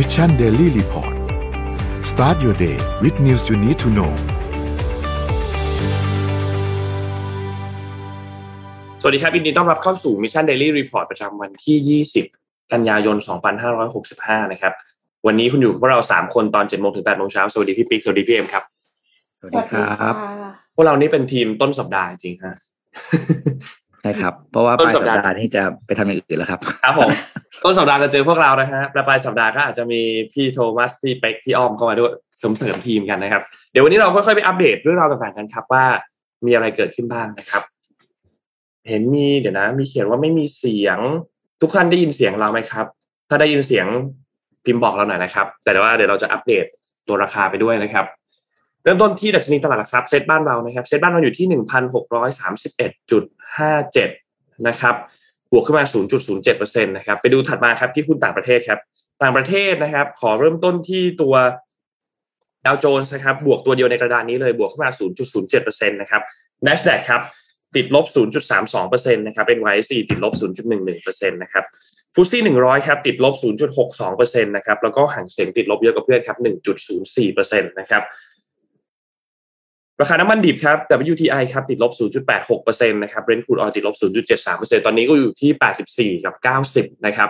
Mission Daily Report start your day with news you need to know สวัสดีครับยินดีต้อนรับเข้าสู่ Mission Daily Report ประจำวันที่ 20 กันยายน 2565 นะครับ วันนี้คุณอยู่กับพวกเรา 3 คนตอน7โมงถึง8โมงเช้า สวัสดีพี่ปิ๊ก สวัสดีพี่เอ็มครับ สวัสดีครับ พวกเรานี่เป็นทีมต้นสัปดาห์จริงฮะ ใช่ครับ เพราะว่าต้ปนลายสัสัปปดาห์ดาห์นี้จะไปทำอย่างอื่นแล้วครับ ครับผม ต้นสัปดาห์จะเจอพวกเรานะฮะปลายปลายสัปดาห์ก็อาจจะมีพี่โทมัส พี่เป็ก พี่อ้อมเข้ามาด้วยเสริมเสริมทีมกันนะครับ เดี๋ยววันนี้เราค่อยๆไปอัปเดตเรื่องราวต่างๆกันครับว่ามีอะไรเกิดขึ้นบ้างนะครับ เห็นมีเดี๋ยวนะ มีเขียนว่าไม่มีเสียง ทุกท่านได้ยินเสียงเราไหมครับ ถ้าได้ยินเสียงพิมพ์บอกเราหน่อยนะครับ แต่ว่าเดี๋ยวเราจะอัปเดตตัวราคาไปด้วยนะครับเริ่มต้นที่ดัชนีตลาดหลักทรัพย์เซ็ตบ้านเรานะครับเซ็ตบ้านเราอยู่ที่หนึ่งพันหกร้อยสามสิบเอ็ดจุดห้าเจ็ดนะครับบวกขึ้นมา 0.07%นะครับไปดูถัดมาครับที่หุ้นต่างประเทศครับต่างประเทศนะครับ ขอเริ่มต้นที่ตัวดาวโจนส์นะครับบวกตัวเดียวในกระดานนี้เลยบวกขึ้นมา 0.07%นะครับ NASDAQ ครับติดลบ 0.32%นะครับ NYSE ติดลบ 0.11%นะครับฟุตซี่100 ครับติดลบ 0.62%นะครับแล้วก็ห่างเสียงติดลบเยอะกว่าเพื่อนครับ 1.04%นะครับ ราคาน้ำมันดิบครับ WTI ครับติดลบ 0.86%นะครับ Brent crude oil ติดลบ 0.73%ตอนนี้ก็อยู่ที่ 84 กับ 90 นะครับ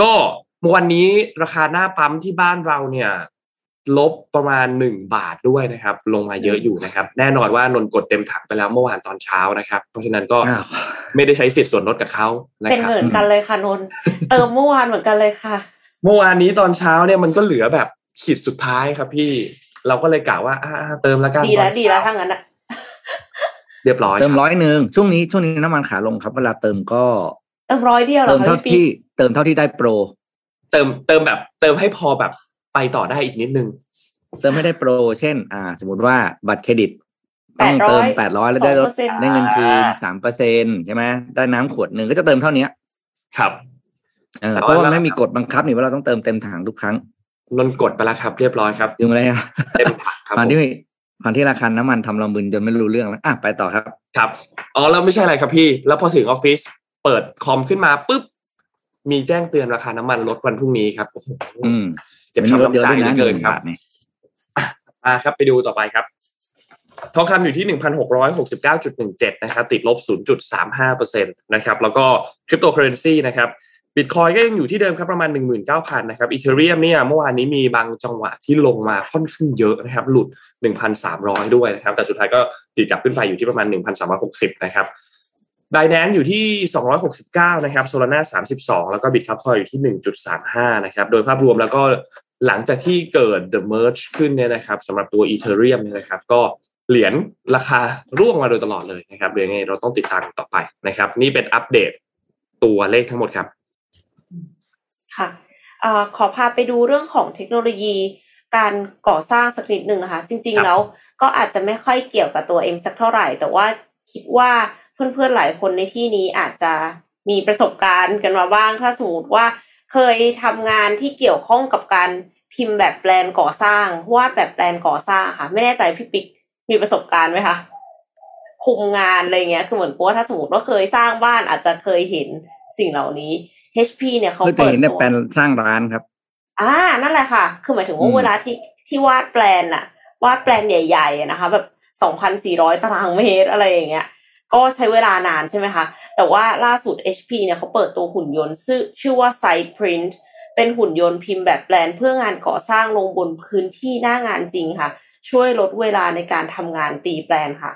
ก็เมื่อวันนี้ราคาหน้าปั๊มที่บ้านเราเนี่ยลบประมาณ 1 บาทด้วยนะครับ ลงมาเยอะอยู่นะครับ แน่นอนว่านนกดเต็มถังไปแล้วเมื่อวานตอนเช้านะครับ เพราะฉะนั้นก็อ้าวไม่ได้ใช้สิทธิ์ส่วนลดกับเขานะเป็นครับเหมือนกันเลยค่ะนนท์เติมเมื่อวานเหมือนกันเลยค่ะ เมื่อวานนี้ตอนเช้าเนี่ยมันก็เหลือแบบขีดสุดท้ายครับพี่ เราก็เลยกะว่าอ่าเติมแล้วกันดีแล้วตอนดีแล้วทั้งนั้นอะเรียบร้อยเติมคบร้อยหนึ่งช่วงนี้ช่วงนี้น้ำมันขาลงครับ เวลาเติมก็เติมร้อยเดียวเหรเติอมคะเท่าพี่ปิ๊ที่กเติมเท่าที่ได้โปร เติมเติมแบบ เติมให้พอแบบไปต่อได้อีกนิดนึง เติมไม่ได้โปร เช่น อ่า สมมติว่าบัตรเครดิตต้องเติมแปดร้อยแล้วได้ลด2%ได้เงินคืนสามเปอร์เซ็นใช่ไหมได้น้ำขวดหนึ่งก็จะเติมเท่านี้ครับเออแต่ว่าเพราะว่าไม่มีกฎบังคับนี่ว่าเราต้องเติมเต็มถังทุกครั้ง นนกดไปแล้วครับ เรียบร้อยครับยืมอะไรอะเต็มถังครับตอนผมที่ตอนที่ราคาน้ำมันทำเรามึนจนไม่รู้เรื่องแล้วอะไปต่อครับ ครับ อ๋อแล้วไม่ใช่อะไรครับพี่ แล้วพอถึงออฟฟิศเปิดคอมขึ้นมาปุ๊บมีแจ้งเตือนราคาน้ำมันลดวันพรุ่งนี้ครับโอ้โหอืมเจ็บวันนี้ช้ำลดเยน้ำอะใจด้วยเหลืนะอเกินหนึ่งครับบาทเนี่ยอ่าครับไปดูต่อไปครับ ทองคำอยู่ที่1,669.17นะครับติดลบ0.35%นะครับ แล้วก็คริปโตเคอเรนซีนะครับ บิตคอยก็ยังอยู่ที่เดิมครับประมาณ 19,000นะครับอีเทเรียมเนี่ยเมื่อวานนี้มีบางจังหวะที่ลงมาค่อนข้างเยอะนะครับ หลุด 1,300 ด้วยนะครับ แต่สุดท้ายก็ติดกลับขึ้นไปอยู่ที่ประมาณ 1,360 นะครับ b i n a n c e อยู่ที่ 269 นะครับ Solana 32 แล้วก็ Bitcoin อยอยู่ที่ 1.35 นะครับ โดยภาพรวมแล้วก็หลังจากที่เกิด the merge ขึ้นเนี่ยนะครับสำหรับตัว Ethereum เนี่ยนะครับ ก็เหรียญราคาร่วงมาโดยตลอดเลยนะครับเดี๋ยวยังไงเราต้องติดตามต่อไปนะครับ นี่เป็นอัปเดตตัวเลขทั้งหมดครับ ค่ะเอ่อขอพาไปดูเรื่องของเทคโนโลยีการก่อสร้างสักนิดหนึ่งนะคะ จริงครับๆแล้วก็อาจจะไม่ค่อยเกี่ยวกับตัวเอ็มสักเท่าไหร่ แต่ว่าคิดว่าเพื่อนๆหลายคนในที่นี้อาจจะมีประสบการณ์กันมาบ้าง ถ้าสมมติว่าเคยทำงานที่เกี่ยวข้องกับการพิมพ์แบบแปลนก่อสร้างวาดแบบแปลนก่อสร้างค่ะ ไม่แน่ใจพี่ปิ๊กมีประสบการณ์ไหมคะคุมงานอะไรเงี้ย คือเหมือนกับว่าถ้าสมมติว่าเคยสร้างบ้านอาจจะเคยเห็นสิ่งเหล่านี้ HP เนี่ยเขาก็จะเปิดเห็นในตัวแปลนสร้างร้านครับ อ่านั่นแหละค่ะ คือหมายถึงว่าอืมเวลาที่ที่วาดแปลนอะวาดแปลนใหญ่ๆอะนะคะ แบบสองพันสี่ร้อยตารางเมตรอะไรอย่างเงี้ย ก็ใช้เวลานานใช่ไหมคะ แต่ว่าล่าสุด HP เนี่ยเขาเปิดตัวหุ่นยนต์ชื่อชื่อว่า Site Print เป็นหุ่นยนต์พิมพ์แบบแปลนเพื่องานก่อสร้างลงบนพื้นที่หน้างานจริงค่ะ ช่วยลดเวลาในการทำงานตีแปลนค่ะ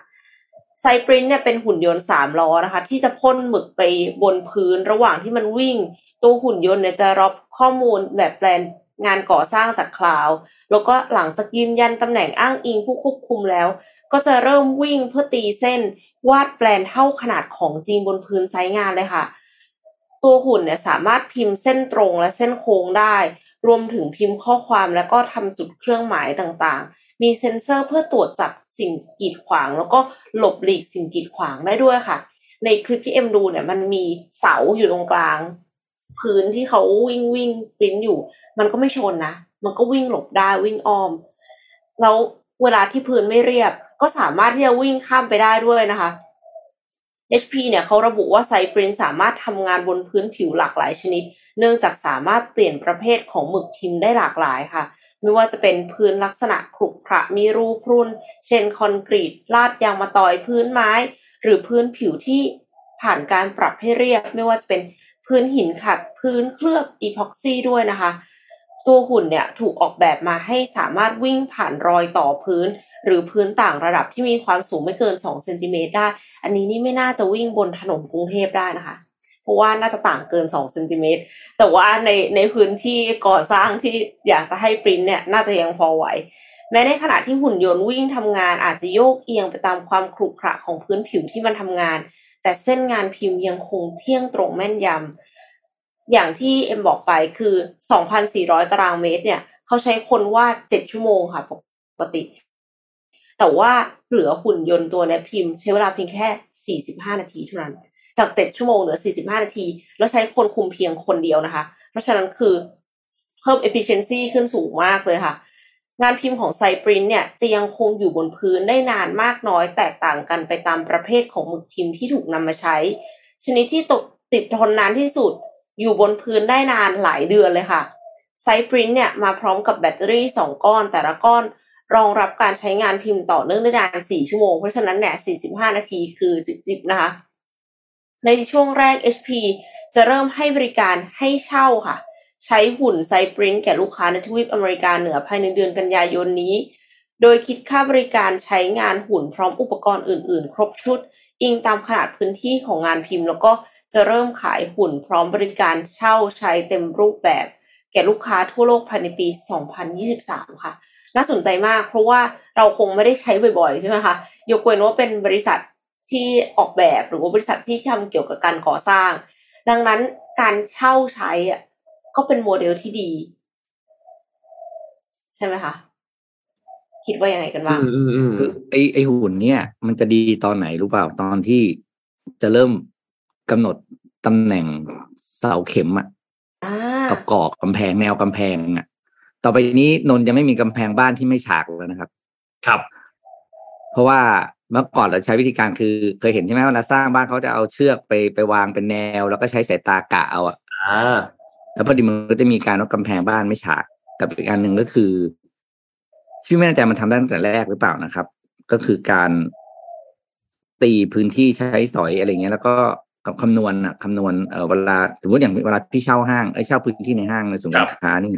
ไซปรินเนี่ยเป็นหุ่นยนต์สามล้อนะคะ ที่จะพ่นหมึกไปบนพื้นระหว่างที่มันวิ่ง ตัวหุ่นยนต์เนี่ยจะรับข้อมูลแบบแปลนงานก่อสร้างจากคลาวแล้วก็หลังจากยืนยันตำแหน่งอ้างอิงผู้ควบคุมแล้ว ก็จะเริ่มวิ่งเพื่อตีเส้น วาดแปลนเท่าขนาดของจริงบนพื้นไซต์งานเลยค่ะ ตัวหุ่นเนี่ยสามารถพิมพ์เส้นตรงและเส้นโค้งได้ รวมถึงพิมพ์ข้อความแล้วก็ทำจุดเครื่องหมายต่างๆ มีเซ็นเซอร์เพื่อตรวจจับ สิ่งกีดขวาง แล้วก็หลบหลีกสิ่งกีดขวางได้ด้วยค่ะ ในคลิปที่เอ็มดูเนี่ยมันมีเสาอยู่ตรงกลาง พื้นที่เขาวิ่งวิ่งปริ้นอยู่ มันก็ไม่ชนนะมันก็วิ่งหลบได้วิ่งอ้อม แล้วเวลาที่พื้นไม่เรียบ ก็สามารถที่จะวิ่งข้ามไปได้ด้วยนะคะ HP เนี่ยเขาระบุว่าไซปรินสามารถทำงานบนพื้นผิวหลากหลายชนิด เนื่องจากสามารถเปลี่ยนประเภทของหมึกพิมพ์ได้หลากหลายค่ะ ไม่ว่าจะเป็นพื้นลักษณะขรุขระมีรูพรุน เช่นคอนกรีต ลาดยางมาตอยพื้นไม้ หรือพื้นผิวที่ผ่านการปรับให้เรียบ ไม่ว่าจะเป็นพื้นหินขัด พื้นเคลือบอีพ็อกซี่ด้วยนะคะ ตัวหุ่นเนี่ยถูกออกแบบมาให้สามารถวิ่งผ่านรอยต่อพื้น หรือพื้นต่างระดับที่มีความสูงไม่เกิน2เซนติเมตรได้ อันนี้นี่ไม่น่าจะวิ่งบนถนนกรุงเทพได้นะคะ เพราะว่าน่าจะต่างเกิน2เซนติเมตรแต่ว่าในในพื้นที่ก่อสร้างที่อยากจะให้ปริ้นเนี่ยน่าจะยังพอไหวแม้ในขณะที่หุ่นยนต์วิ่งทำงานอาจจะโยกเอียงไปตามความขรุขระของพื้นผิวที่มันทำงาน แต่เส้นงานพิมพ์ยังคงเที่ยงตรงแม่นยำอย่างที่เอ็มบอกไปคือ 2,400 ตารางเมตรเนี่ยเขาใช้คนวาด7ชั่วโมงค่ะปกติ แต่ว่าเหลือหุ่นยนต์ตัวนี้พิมพ์ใช้เวลาเพียงแค่ 45 นาทีเท่านั้น จาก7ชั่วโมงเหลือ45นาที แล้วใช้คนคุมเพียงคนเดียวนะคะ เพราะฉะนั้นคือเพิ่ม efficiency ขึ้นสูงมากเลยค่ะ งานพิมพ์ของไซปรินเนี่ยจะยังคงอยู่บนพื้นได้นานมากน้อยแตกต่างกันไปตามประเภทของหมึกพิมพ์ที่ถูกนำมาใช้ ชนิดที่ตกติดทนนานที่สุดอยู่บนพื้นได้นานหลายเดือนเลยค่ะไซปรินเนี่ยมาพร้อมกับแบตเตอรี่สองก้อน แต่ละก้อนรองรับการใช้งานพิมพ์ต่อเนื่องได้นานสี่ชั่วโมง เพราะฉะนั้นเนี่ย45 นาทีคือจิบๆนะคะ ในช่วงแรก HP จะเริ่มให้บริการให้เช่าค่ะ ใช้หุ่นไซปรินแก่ลูกค้าในทวีปอเมริกาเหนือภายในเดือนกันยายนนี้ โดยคิดค่าบริการใช้งานหุ่นพร้อมอุปกรณ์อื่น ๆ ครบชุด อิงตามขนาดพื้นที่ของงานพิมพ์ แล้วก็จะเริ่มขายหุ่นพร้อมบริการเช่าใช้เต็มรูปแบบ แก่ลูกค้าทั่วโลกภายในปี 2023 ค่ะ น่าสนใจมากเพราะว่าเราคงไม่ได้ใช้บ่อยๆ ใช่ไหมคะ ยกเว้นว่าเป็นบริษัท ที่ออกแบบหรือว่าบริษัทที่ทำเกี่ยวกับการก่อสร้าง ดังนั้นการเช่าใช้อะก็เป็นโมเดลที่ดี ใช่ไหมคะคิดว่ายังไงกันบ้างอืมอืมอืมคือไอไอหุ่นเนี่ย มันจะดีตอนไหนรู้เปล่าตอนที่จะเริ่มกำหนดตำแหน่งเสาเข็มอะอ่ากับกรอบกำแพงแนวกำแพงอะต่อไปนี้นนท์จะไม่มีกำแพงบ้านที่ไม่ฉากแล้วนะครับ ครับ เพราะว่า เมื่อก่อนเราใช้วิธีการคือเคยเห็นใช่ไหมเวลาสร้างบ้านเขาจะเอาเชือกไปไปวางเป็นแนว แล้วก็ใช้สายตากะเอาอะอ่าแล้วพอดีมันก็จะมีการว่ากำแพงบ้านไม่ฉากกับอีกอันหนึ่งก็คือพี่ไม่แน่ใจมันทำได้ตั้งแต่แรกหรือเปล่านะครับ ก็คือการตีพื้นที่ใช้สอยอะไรเงี้ย แล้วก็กับคำนวณอะคำนวณเออเวลาสมมติอย่างเวลาพี่เช่าห้างไอ้ยเช่าพื้นที่ในห้างในศูนย์การค้านี่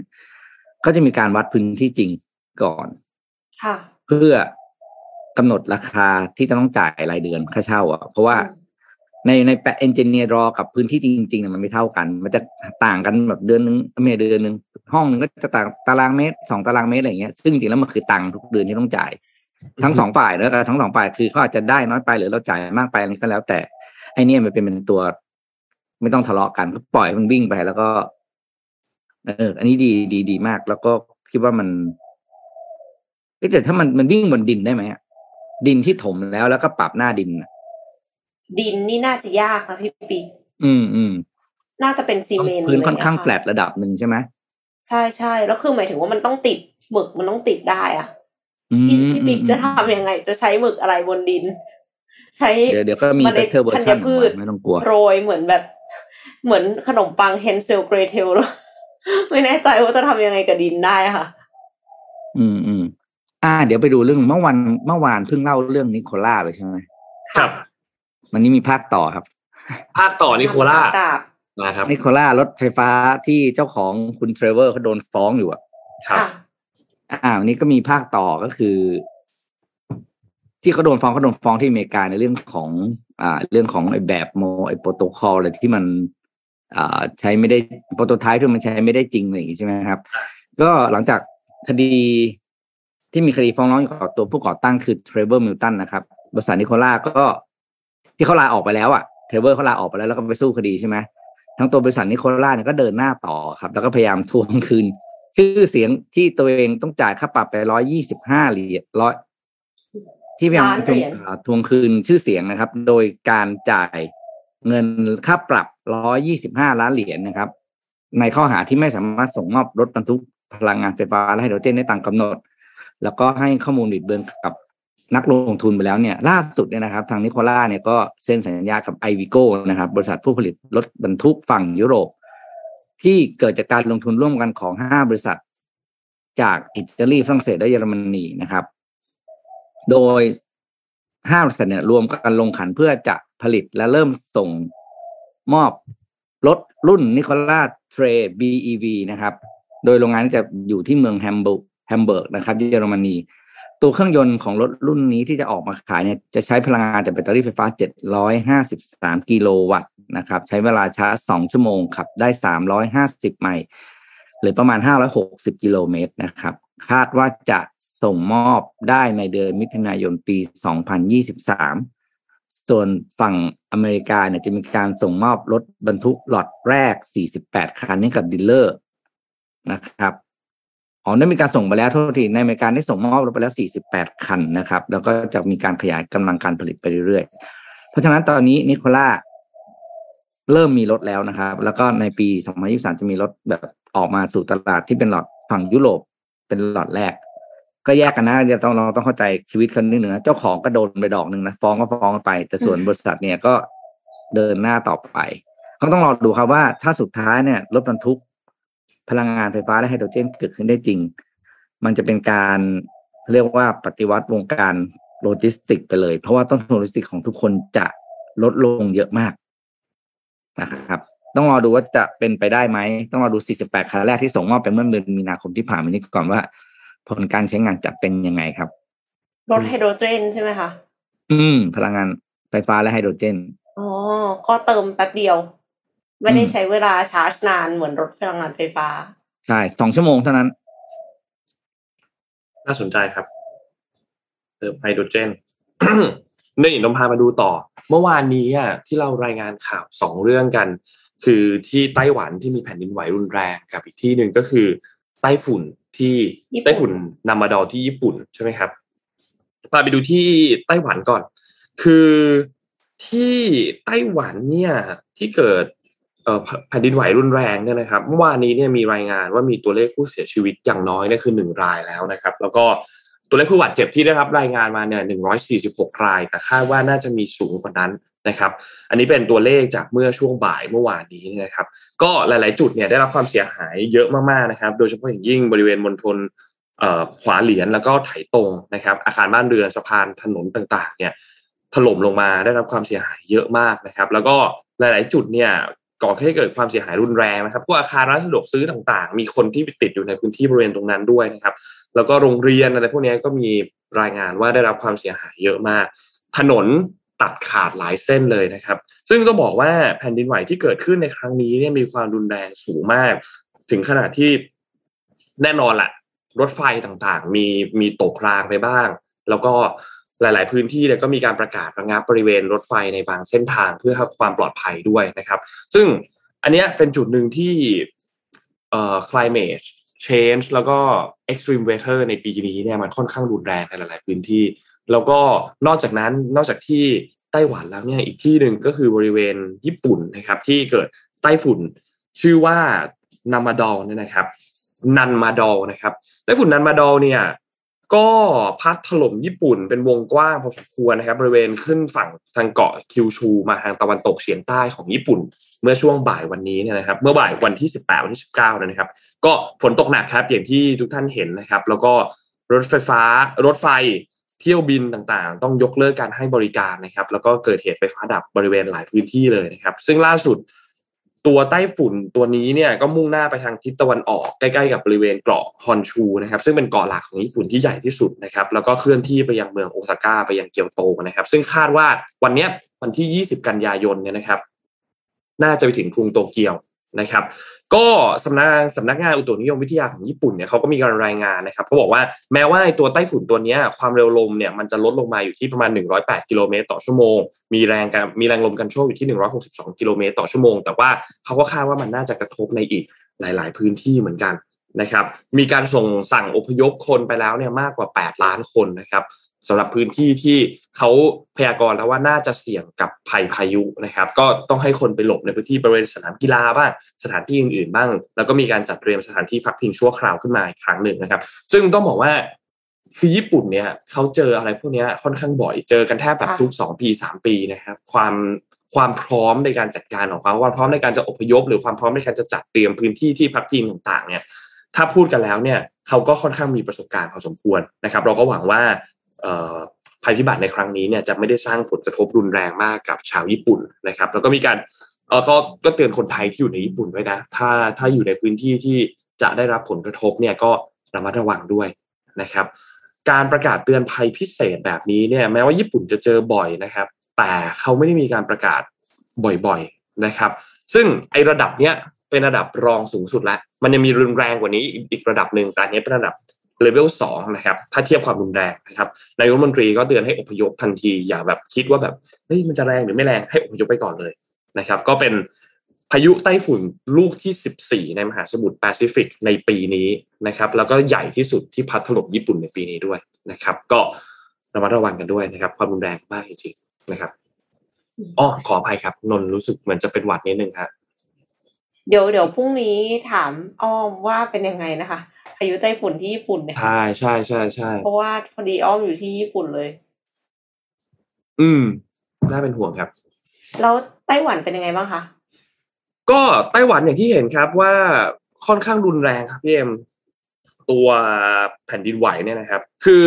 ก็จะมีการวัดพื้นที่จริงก่อน ค่ะ เพื่อ กำหนดราคาที่จะต้องจ่ายรายเดือนค่าเช่าอะเพราะว่าในในแปะเอนจิเนียร์รอกับพื้นที่จริงๆเนี่ยมันไม่เท่ากัน มันจะต่างกันแบบเดือนนึงไม่ใช่เดือนนึงห้องนึงก็จะต่างตารางเมตรสองตารางเมตรอะไรอย่างเงี้ยซึ่งจริงๆแล้วมันคือตังค์ทุกเดือนที่ต้องจ่าย ทั้งสองฝ่ายแล้วก็ทั้งสองฝ่ายคือเขาอาจจะได้น้อยไปหรือเราจ่ายมากไปอะไรก็แล้ว แต่ไอเนี่ยมันเป็นเป็นตัว ไม่ต้องทะเลาะกันก็ปล่อยมันวิ่งไปแล้วก็เออ อันนี้ดีดีดีมาก แล้วก็คิดว่ามันเอ๊ะแต่ถ้ามันมันวิ่งบนดินได้ไหมอะ ดินที่ถมแล้วแล้วก็ปรับหน้าดินอะดินนี่น่าจะยากนะพี่ปิ๊กอืมอืมน่าจะเป็นซีเมนต์พื้นค่อนข้างอะไรแฟลระดับหนึ่งใช่ไหมใช่ใช่แล้วคือหมายถึงว่ามันต้องติดหมึกมันต้องติดได้อะอืมพี่พี่ปิ๊กอืมจะทำยังไง จะใช้หมึกอะไรบนดิน ใช้เดี๋ยวเดี๋ยวก็มีเมล็ด better ธั version ญพืชของมันไม่ต้องกลัวโรยเหมือนแบบ เหมือนขนมปังเฮนเซลเกรเทลแล้วไม่แน่ใจว่าจะทำยังไงกับดินได้ค่ะอืมอืม อ่า เดี๋ยวไปดูเรื่องเมื่อวันเมื่อวานเพิ่งเล่าเรื่องนิโคล่าไปใช่ไหมครับวันนี้มีภาคต่อครับ ภาคต่อนิโคล่าครับนะครับนิโคล่ารถไฟฟ้าที่เจ้าของคุณเทรเวอร์เขาโดนฟ้องอยู่อะครับค่ะอ่าวันนี้ก็มีภาคต่อก็คือ ที่เขาโดนฟ้องเขาโดนฟ้องที่อเมริกาในเรื่องของ อ่า เรื่องของไอ้แบบโมไอ้โปรโตคอลอะไรที่มัน อ่า ใช้ไม่ได้ prototype ที่มันใช้ไม่ได้จริงอะไรอย่างงี้ใช่ไหมครับ ก็หลังจากคดี ที่มีคดีฟ้องร้องอยู่กับตัวผู้ก่อตั้งคือเทรเวอร์มิลตันนะครับบริษัท Nikola ก็ที่เขาลาออกไปแล้วอะเทรเวอร์เขาลาออกไปแล้วแล้วก็ไปสู้คดีใช่ไหมทั้งตัวบริษัท Nikola เนี่ยก็เดินหน้าต่อครับ แล้วก็พยายามทวงคืน ชื่อเสียงที่ตัวเองต้องจ่ายค่าปรับไปร้อยยี่สิบห้าเหรียญร้อยที่พยายามล้านทเหวงรียญอ่าทวงคืนชื่อเสียงนะครับ โดยการจ่ายเงินค่าปรับร้อยี่สิบห้าล้านเหรียญนะครับ ในข้อหาที่ไม่สามารถส่งมอบรถบรรทุกพลังงานไฟฟ้าและไฮโดรเจนได้ตามกำหนด แล้วก็ให้ข้อมูลบิดเบือนกับนักลงทุนไปแล้วเนี่ยล่าสุดเนี่ยนะครับ ทางนิโคล่าเนี่ยก็เซ็นสัญญากับไอวิโก้นะครับ บริษัทผู้ผลิตรถบรรทุกฝั่งยุโรป ที่เกิดจากการลงทุนร่วมกันของห้าบริษัท จากอิตาลีฝรั่งเศสและเยอรมนีนะครับ โดยห้าบริษัทเนี่ยรวมกันลงขันเพื่อจะผลิตและเริ่มส่งมอบรถรุ่นนิโคล่าเทร BEV นะครับ โดยโรงงานจะอยู่ที่เมืองแฮมบิร์ก แฮมเบิร์กนะครับเยอรมนี ตัวเครื่องยนต์ของรถรุ่นนี้ที่จะออกมาขายเนี่ยจะใช้พลังงานจากแบตเตอรี่ไฟฟ้า 753 กิโลวัตต์นะครับ ใช้เวลาชาร์จ 2 ชั่วโมงขับได้ 350 ไมล์หรือประมาณ 560 กิโลเมตรนะครับ คาดว่าจะส่งมอบได้ในเดือนมิถุนายนปี 2023 ส่วนฝั่งอเมริกาเนี่ยจะมีการส่งมอบรถบรรทุกหลอตแรก 48 คันให้กับดีลเลอร์นะครับ อ๋อได้มีการส่งไปแล้วโทษทีในอเมริกาได้ส่งมอบรถไปแล้ว 48 คันนะครับ แล้วก็จะมีการขยายกำลังการผลิตไปเรื่อยๆ เพราะฉะนั้นตอนนี้นิโคล่าเริ่มมีรถแล้วนะครับ แล้วก็ในปี 2023 จะมีรถแบบออกมาสู่ตลาดที่เป็นล็อตฝั่งยุโรปเป็นล็อตแรก ก็แยกกันนะจะต้องเราต้องเข้าใจชีวิตคนนึงหนึ่งนะเจ้าของก็โดนไปดอกหนึ่งนะฟ้องก็ฟ้องไป แต่ส่วนบริษัทเนี่ยก็เดินหน้าต่อไปเขาต้องรอดูครับว่าถ้าสุดท้ายเนี่ยรถบรรทุก พลังงานไฟฟ้าและไฮโดรเจนเกิดขึ้นได้จริง มันจะเป็นการเรียกว่าปฏิวัติวงการโลจิสติกไปเลย เพราะว่าต้นทุนโลจิสติกของทุกคนจะลดลงเยอะมากนะครับ ต้องรอดูว่าจะเป็นไปได้ไหม ต้องรอดู 48 คันแรกที่ส่งมอบไปเมื่อเดือนมีนาคมที่ผ่านมานี้ก่อนว่า ผลการใช้งานจะเป็นยังไงครับรถไฮโดรเจนใช่ไหมคะ อืม พลังงานไฟฟ้าและไฮโดรเจน อ๋อ ก็เติมแป๊บเดียว ไม่ได้อืมใช้เวลาชาร์จนานเหมือนรถพลังงานไฟฟ้า ใช่สองชั่วโมงเท่านั้น น่าสนใจครับเติมไฮโดรเจนนี่นมพามาดูต่อ เมื่อวานนี้อะที่เรารายงานข่าวสองเรื่องกัน คือที่ไต้หวันที่มีแผ่นดินไหวรุนแรงกับอีกที่หนึ่งก็คือไต้ฝุ่นที่ญี่ปุ่นไต้ฝุ่นนามาดอที่ญี่ปุ่นใช่ไหมครับพาไปดูที่ไต้หวันก่อน คือที่ไต้หวันเนี่ยที่เกิดเอ่อ แผ่นดินไหวรุนแรงเนี่ยนะครับเมื่อวานนี้เนี่ยมีรายงานว่ามีตัวเลขผู้เสียชีวิตอย่างน้อยเนี่ยคือหนึ่งรายแล้วนะครับ แล้วก็ตัวเลขผู้บาดเจ็บที่ได้รับรายงานมาเนี่ยหนึ่งร้อยสี่สิบหกราย แต่คาดว่าน่าจะมีสูงกว่านั้นนะครับ อันนี้เป็นตัวเลขจากเมื่อช่วงบ่ายเมื่อวานนี้นะครับ ก็หลาย ๆ จุดเนี่ยได้รับความเสียหายเยอะมากๆนะครับ โดยเฉพาะอย่างยิ่งบริเวณมณฑลขวาเหลียนแล้วก็ไถตรงนะครับ อาคารบ้านเรือนสะพานถนนต่าง ๆ เนี่ยถล่มลงมาได้รับความเสียหายเยอะมากนะครับ แล้วก็หลาย ๆ จุดเนี่ย ก่อให้เกิดความเสียหายรุนแรงนะครับพวกอาคารร้านสะดวกซื้อต่างๆ มีคนที่ไปติดอยู่ในพื้นที่บริเวณตรงนั้นด้วยนะครับ แล้วก็โรงเรียนอะไรพวกนี้ก็มีรายงานว่าได้รับความเสียหายเยอะมาก ถนนตัดขาดหลายเส้นเลยนะครับ ซึ่งต้องบอกว่าแผ่นดินไหวที่เกิดขึ้นในครั้งนี้เนี่ยมีความรุนแรงสูงมาก ถึงขนาดที่แน่นอนแหละรถไฟต่างๆ มีมีตกรางไปบ้าง แล้วก็ หลาย ๆ พื้นที่เนี่ยก็มีการประกาศระงับบริเวณรถไฟในบางเส้นทางเพื่อความปลอดภัยด้วยนะครับ ซึ่งอันเนี้ยเป็นจุดหนึ่งที่เอ่อ climate change แล้วก็ extreme weather ในปีนี้เนี่ยมันค่อนข้างรุนแรงในหลาย ๆ พื้นที่ แล้วก็นอกจากนั้นนอกจากที่ไต้หวันแล้วเนี่ยอีกที่หนึ่งก็คือบริเวณญี่ปุ่นนะครับที่เกิดไต้ฝุ่นชื่อว่านามาดอลเนี่ยนะครับนันมาดอลนะครับไต้ฝุ่นนันมาดอลเนี่ย ก็พัดถล่มญี่ปุ่นเป็นวงกว้างพอสมควรนะครับบริเวณขึ้นฝั่งทางเกาะคิวชูมาทางตะวันตกเฉียงใต้ของญี่ปุ่น เมื่อช่วงบ่ายวันนี้เนี่ยนะครับ เมื่อบ่ายวันที่ 18 วันที่ 19นะครับ ก็ฝนตกหนักครับอย่างที่ทุกท่านเห็นนะครับ แล้วก็รถไฟฟ้ารถไฟเที่ยวบินต่างๆ ต้องยกเลิกการให้บริการนะครับ แล้วก็เกิดเหตุไฟฟ้าดับบริเวณหลายพื้นที่เลยนะครับ ซึ่งล่าสุด ตัวไต้ฝุ่นตัวนี้เนี่ยก็มุ่งหน้าไปทางทิศตะวันออกใกล้ๆกับบริเวณเกาะฮอนชูนะครับซึ่งเป็นเกาะหลักของญี่ปุ่นที่ใหญ่ที่สุดนะครับแล้วก็เคลื่อนที่ไปยังเมืองโอซาก้าไปยังเกียวโตนะครับ ซึ่งคาดว่าวันนี้วันที่ 20 กันยายนเนี่ยนะครับ น่าจะไปถึงกรุงโตเกียว นะครับ ก็สำนักสำนักงานอุตุนิยมวิทยาของญี่ปุ่นเนี่ยเขาก็มีการรายงานนะครับเขาบอกว่าแม้ว่าตัวไต้ฝุ่นตัวนี้ความเร็วลมเนี่ยมันจะลดลงมาอยู่ที่ประมาณ 108 กิโลเมตรต่อชั่วโมง มีแรงมีแรงลมกันโชกอยู่ที่ 162 กิโลเมตรต่อชั่วโมง แต่ว่าเขาก็คาดว่ามันน่าจะกระทบในอีกหลาย ๆ พื้นที่เหมือนกันนะครับ มีการส่งสั่งอพยพคนไปแล้วเนี่ยมากกว่า 8 ล้านคนนะครับ สำหรับพื้นที่ที่เขาพยากรณ์แล้วว่าน่าจะเสี่ยงกับภัยพายุนะครับ ก็ต้องให้คนไปหลบในพื้นที่บริเวณสนามกีฬาบ้างสถานที่อื่นๆบ้าง แล้วก็มีการจัดเตรียมสถานที่พักพิงชั่วคราวขึ้นมาอีกครั้งหนึ่งนะครับ ซึ่งต้องบอกว่าคือญี่ปุ่นเนี่ยเขาเจออะไรพวกนี้ค่อนข้างบ่อยเจอกันแทบแบบทุกสองปีสามปีนะครับ ความความพร้อมในการจัดการของเขาความพร้อมในการจะอพยพ หรือความพร้อมในการจะจัดเตรียมพื้นที่ที่พักพิงต่างๆ เนี่ย ถ้าพูดกันแล้วเนี่ยเขาก็ค่อนข้างมีประสบการณ์พอสมควรนะครับ เราก็หวังว่า ภัยพิบัติในครั้งนี้เนี่ยจะไม่ได้สร้างผลกระทบรุนแรงมากกับชาวญี่ปุ่นนะครับ แล้วก็มีการเออก็ก็เตือนคนไทยที่อยู่ในญี่ปุ่นไว้นะ ถ้าถ้าอยู่ในพื้นที่ที่จะได้รับผลกระทบเนี่ยก็ระมัดระวังด้วยนะครับ การประกาศเตือนภัยพิเศษแบบนี้เนี่ยแม้ว่าญี่ปุ่นจะเจอบ่อยนะครับ แต่เขาไม่ได้มีการประกาศบ่อยๆนะครับ ซึ่งไอ้ระดับเนี้ยเป็นระดับรองสูงสุดแล้ว มันยังมีรุนแรงกว่านี้อีกระดับหนึ่งแต่อันนี้เป็นระดับ เลเวลสองนะครับถ้าเทียบความรุนแรงนะครับนายกรัฐมนตรีก็เตือนให้อพยพทันทีอย่าแบบคิดว่าแบบเฮ้ยมันจะแรงหรือไม่แรงให้อพยพไปก่อนเลยนะครับ ก็เป็นพายุไต้ฝุ่นลูกที่ 14 ในมหาสมุทรแปซิฟิกในปีนี้นะครับ แล้วก็ใหญ่ที่สุดที่พัดถล่มญี่ปุ่นในปีนี้ด้วยนะครับ ก็ระมัดระวังกันด้วยนะครับ ความรุนแรงมากจริงๆนะครับอ๋อขออภัยครับ นนรู้สึกเหมือนจะเป็นหวัดนิดนึงครับเดี๋ยวเดี๋ยวพรุ่งนี้ถามอ้อมว่าเป็นยังไงนะคะ พายุไต้ฝุ่นที่ญี่ปุ่นเนี่ยใช่ใช่ใช่ใช่เพราะว่าพอดีอ้อมอยู่ที่ญี่ปุ่นเลย อืม น่าเป็นห่วงครับ แล้วไต้หวันเป็นยังไงบ้างคะก็ไต้หวันอย่างที่เห็นครับว่าค่อนข้างรุนแรงครับพี่เอ็มตัวแผ่นดินไหวเนี่ยนะครับ คือ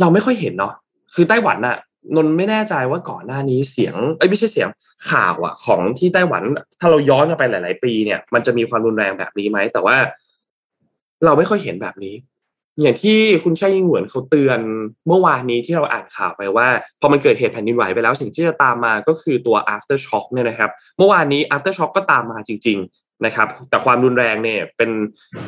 เราไม่ค่อยเห็นเนาะคือไต้หวันน่ะ นนไม่แน่ใจว่าก่อนหน้านี้เสียงเอ้ยไม่ใช่เสียงข่าวอะของที่ไต้หวัน ถ้าเราย้อนกันไปหลาย ๆ ปีเนี่ย มันจะมีความรุนแรงแบบนี้ไหมแต่ว่า เราไม่ค่อยเห็นแบบนี้ อย่างที่คุณชัยยิ่งเหมือนเขาเตือนเมื่อวานนี้ที่เราอ่านข่าวไปว่าพอมันเกิดเหตุแผ่นดินไหวไปแล้วสิ่งที่จะตามมาก็คือตัว after shock เนี่ยนะครับ เมื่อวานนี้ after shock ก็ตามมาจริง ๆ นะครับ แต่ความรุนแรงเนี่ย เป็น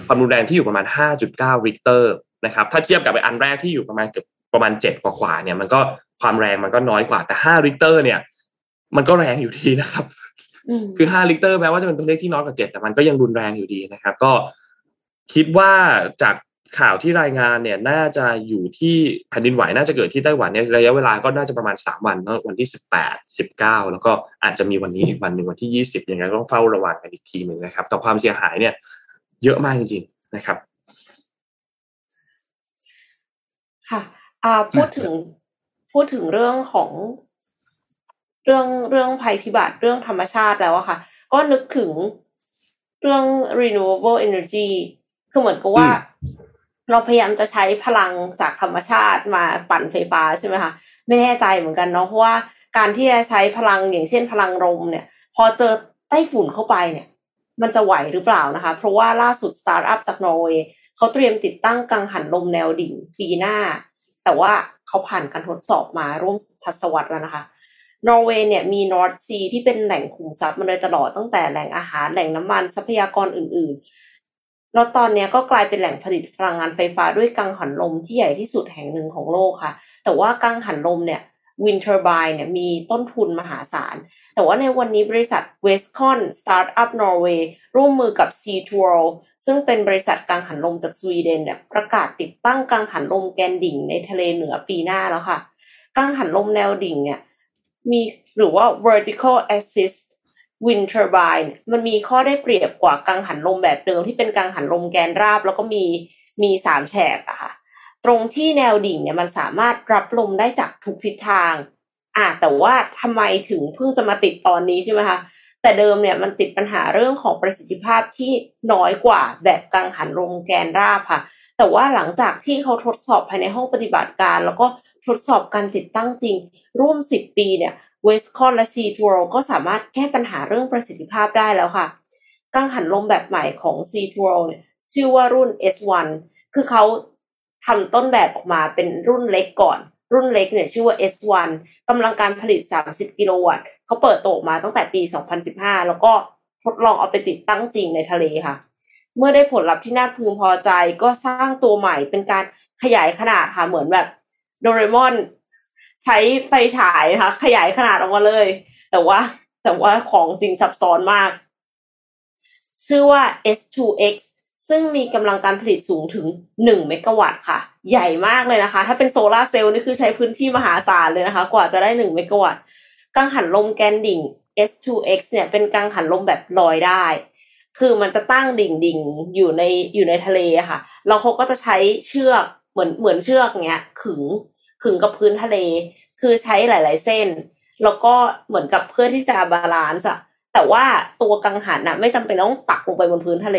ความรุนแรงที่อยู่ประมาณ 5.9ริกเตอร์นะครับ ถ้าเทียบกับอันแรกที่อยู่ประมาณเกือบประมาณ7กว่าๆเนี่ยมันก็ ความแรงมันก็น้อยกว่าแต่ห้าริกเตอร์เนี่ย มันก็แรงอยู่ดีนะครับคือห้าริกเตอร์แม้ว่าจะเป็นตัวเลขที่น้อยกว่าเจ็ดแต่มันก็ยังรุนแรงอยู่ดีนะครับ ก็คิดว่าจากข่าวที่รายงานเนี่ยน่าจะอยู่ที่แผ่นดินไหวน่าจะเกิดที่ไต้หวันเนี่ยระยะเวลาก็น่าจะประมาณสามวันวันที่สิบแปดสิบเก้าแล้วก็อาจจะมีวันนี้อีกวันหนึ่งวันที่ยี่สิบอย่างไรต้องเฝ้าระวังกันอีกทีหนึ่งนะครับ แต่ความเสียหายเนี่ยเยอะมากจริงๆนะครับ ค่ะอ่าพูดถึง พูดถึงเรื่องของเรื่องเรื่องภัยพิบัติเรื่องธรรมชาติแล้วอะค่ะ ก็นึกถึงเรื่อง renewable energy คือเหมือนกับว่า เราพยายามจะใช้พลังจากธรรมชาติมาปั่นไฟฟ้าใช่ไหมคะไม่แน่ใจเหมือนกันเนาะเพราะว่าการที่จะใช้พลังอย่างเช่นพลังลมเนี่ย พอเจอไต้ฝุ่นเข้าไปเนี่ย มันจะไหวหรือเปล่านะคะ เพราะว่าล่าสุดสตาร์ทอัพจากนอร์เวย์เขาเตรียมติดตั้งกังหันลมแนวดิ่งปีหน้า แต่ว่า เขาผ่านการทดสอบมาร่วมทศวรรษแล้วนะคะนอร์เวย์เนี่ยมี North Sea ที่เป็นแหล่งขุมทรัพย์มาโดยตลอดตั้งแต่แหล่งอาหารแหล่งน้ำมันทรัพยากรอื่น ๆ แล้วตอนนี้ก็กลายเป็นแหล่งผลิตพลังงานไฟฟ้าด้วยกังหันลมที่ใหญ่ที่สุดแห่งหนึ่งของโลกค่ะ แต่ว่ากังหันลมเนี่ยwind turbine เนี่ยมีต้นทุนมหาศาล แต่ว่าในวันนี้บริษัท Westcon startup Norway ร่วมมือกับ s e a t w o r l d ซึ่งเป็นบริษัทกังหันลมจากสวีเดนเนี่ยประกาศติดตั้งกังหันลมแกนดิ่งในทะเลเหนือปีหน้าแล้วค่ะ กังหันลมแนวดิ่งเนี่ยมีหรือว่า vertical axis wind turbine มันมีข้อได้เปรียบกว่ากังหันลมแบบเดิมที่เป็นกังหันลมแกนราบ แล้วก็มีมีสามแฉกอะค่ะ ตรงที่แนวดิ่งเนี่ยมันสามารถรับลมได้จากทุกทิศทางอ่าแต่ว่าทำไมถึงเพิ่งจะมาติดตอนนี้ใช่ไหมคะ แต่เดิมเนี่ยมันติดปัญหาเรื่องของประสิทธิภาพที่น้อยกว่าแบบกังหันลมแกนราบค่ะ แต่ว่าหลังจากที่เขาทดสอบภายในห้องปฏิบัติการ แล้วก็ทดสอบการติดตั้งจริง ร่วม 10 ปีเนี่ยเวสคอนและซีทัวร์ก็สามารถแก้ปัญหาเรื่องประสิทธิภาพได้แล้วค่ะ กังหันลมแบบใหม่ของซีทัวร์เนี่ยชื่อว่ารุ่น S1 คือเขาทำต้นแบบออกมาเป็นรุ่นเล็กก่อน รุ่นเล็กเนี่ยชื่อว่า S1 กำลังการผลิต 30 กิโลวัตต์ เขาเปิดตัวมาตั้งแต่ปี 2015 แล้วก็ทดลองเอาไปติดตั้งจริงในทะเลค่ะ เมื่อได้ผลลัพธ์ที่น่าพึงพอใจก็สร้างตัวใหม่เป็นการขยายขนาดค่ะเหมือนแบบโดเรมอนใช้ไฟฉายนะคะขยายขนาดออกมาเลย แต่ว่าแต่ว่าของจริงซับซ้อนมาก ชื่อว่า S2X ซึ่งมีกำลังการผลิตสูงถึง 1 เมกะวัตต์ค่ะ ใหญ่มากเลยนะคะ ถ้าเป็นโซลาเซลล์นี่คือใช้พื้นที่มหาศาลเลยนะคะ กว่าจะได้ 1 เมกะวัตต์ กังหันลมแกนดิ่ง S2X เนี่ยเป็นกังหันลมแบบลอยได้ คือมันจะตั้งดิ่งดิ่งอยู่ในอยู่ในทะเลค่ะ แล้วเขาก็จะใช้เชือกเหมือนเหมือนเชือกเงี้ยขึงขึงกับพื้นทะเล คือใช้หลาย ๆ เส้น แล้วก็เหมือนกับเพื่อที่จะ balance อะแต่ว่าตัวกังหันน่ะไม่จำเป็นต้องปักลงไปบนพื้นทะเล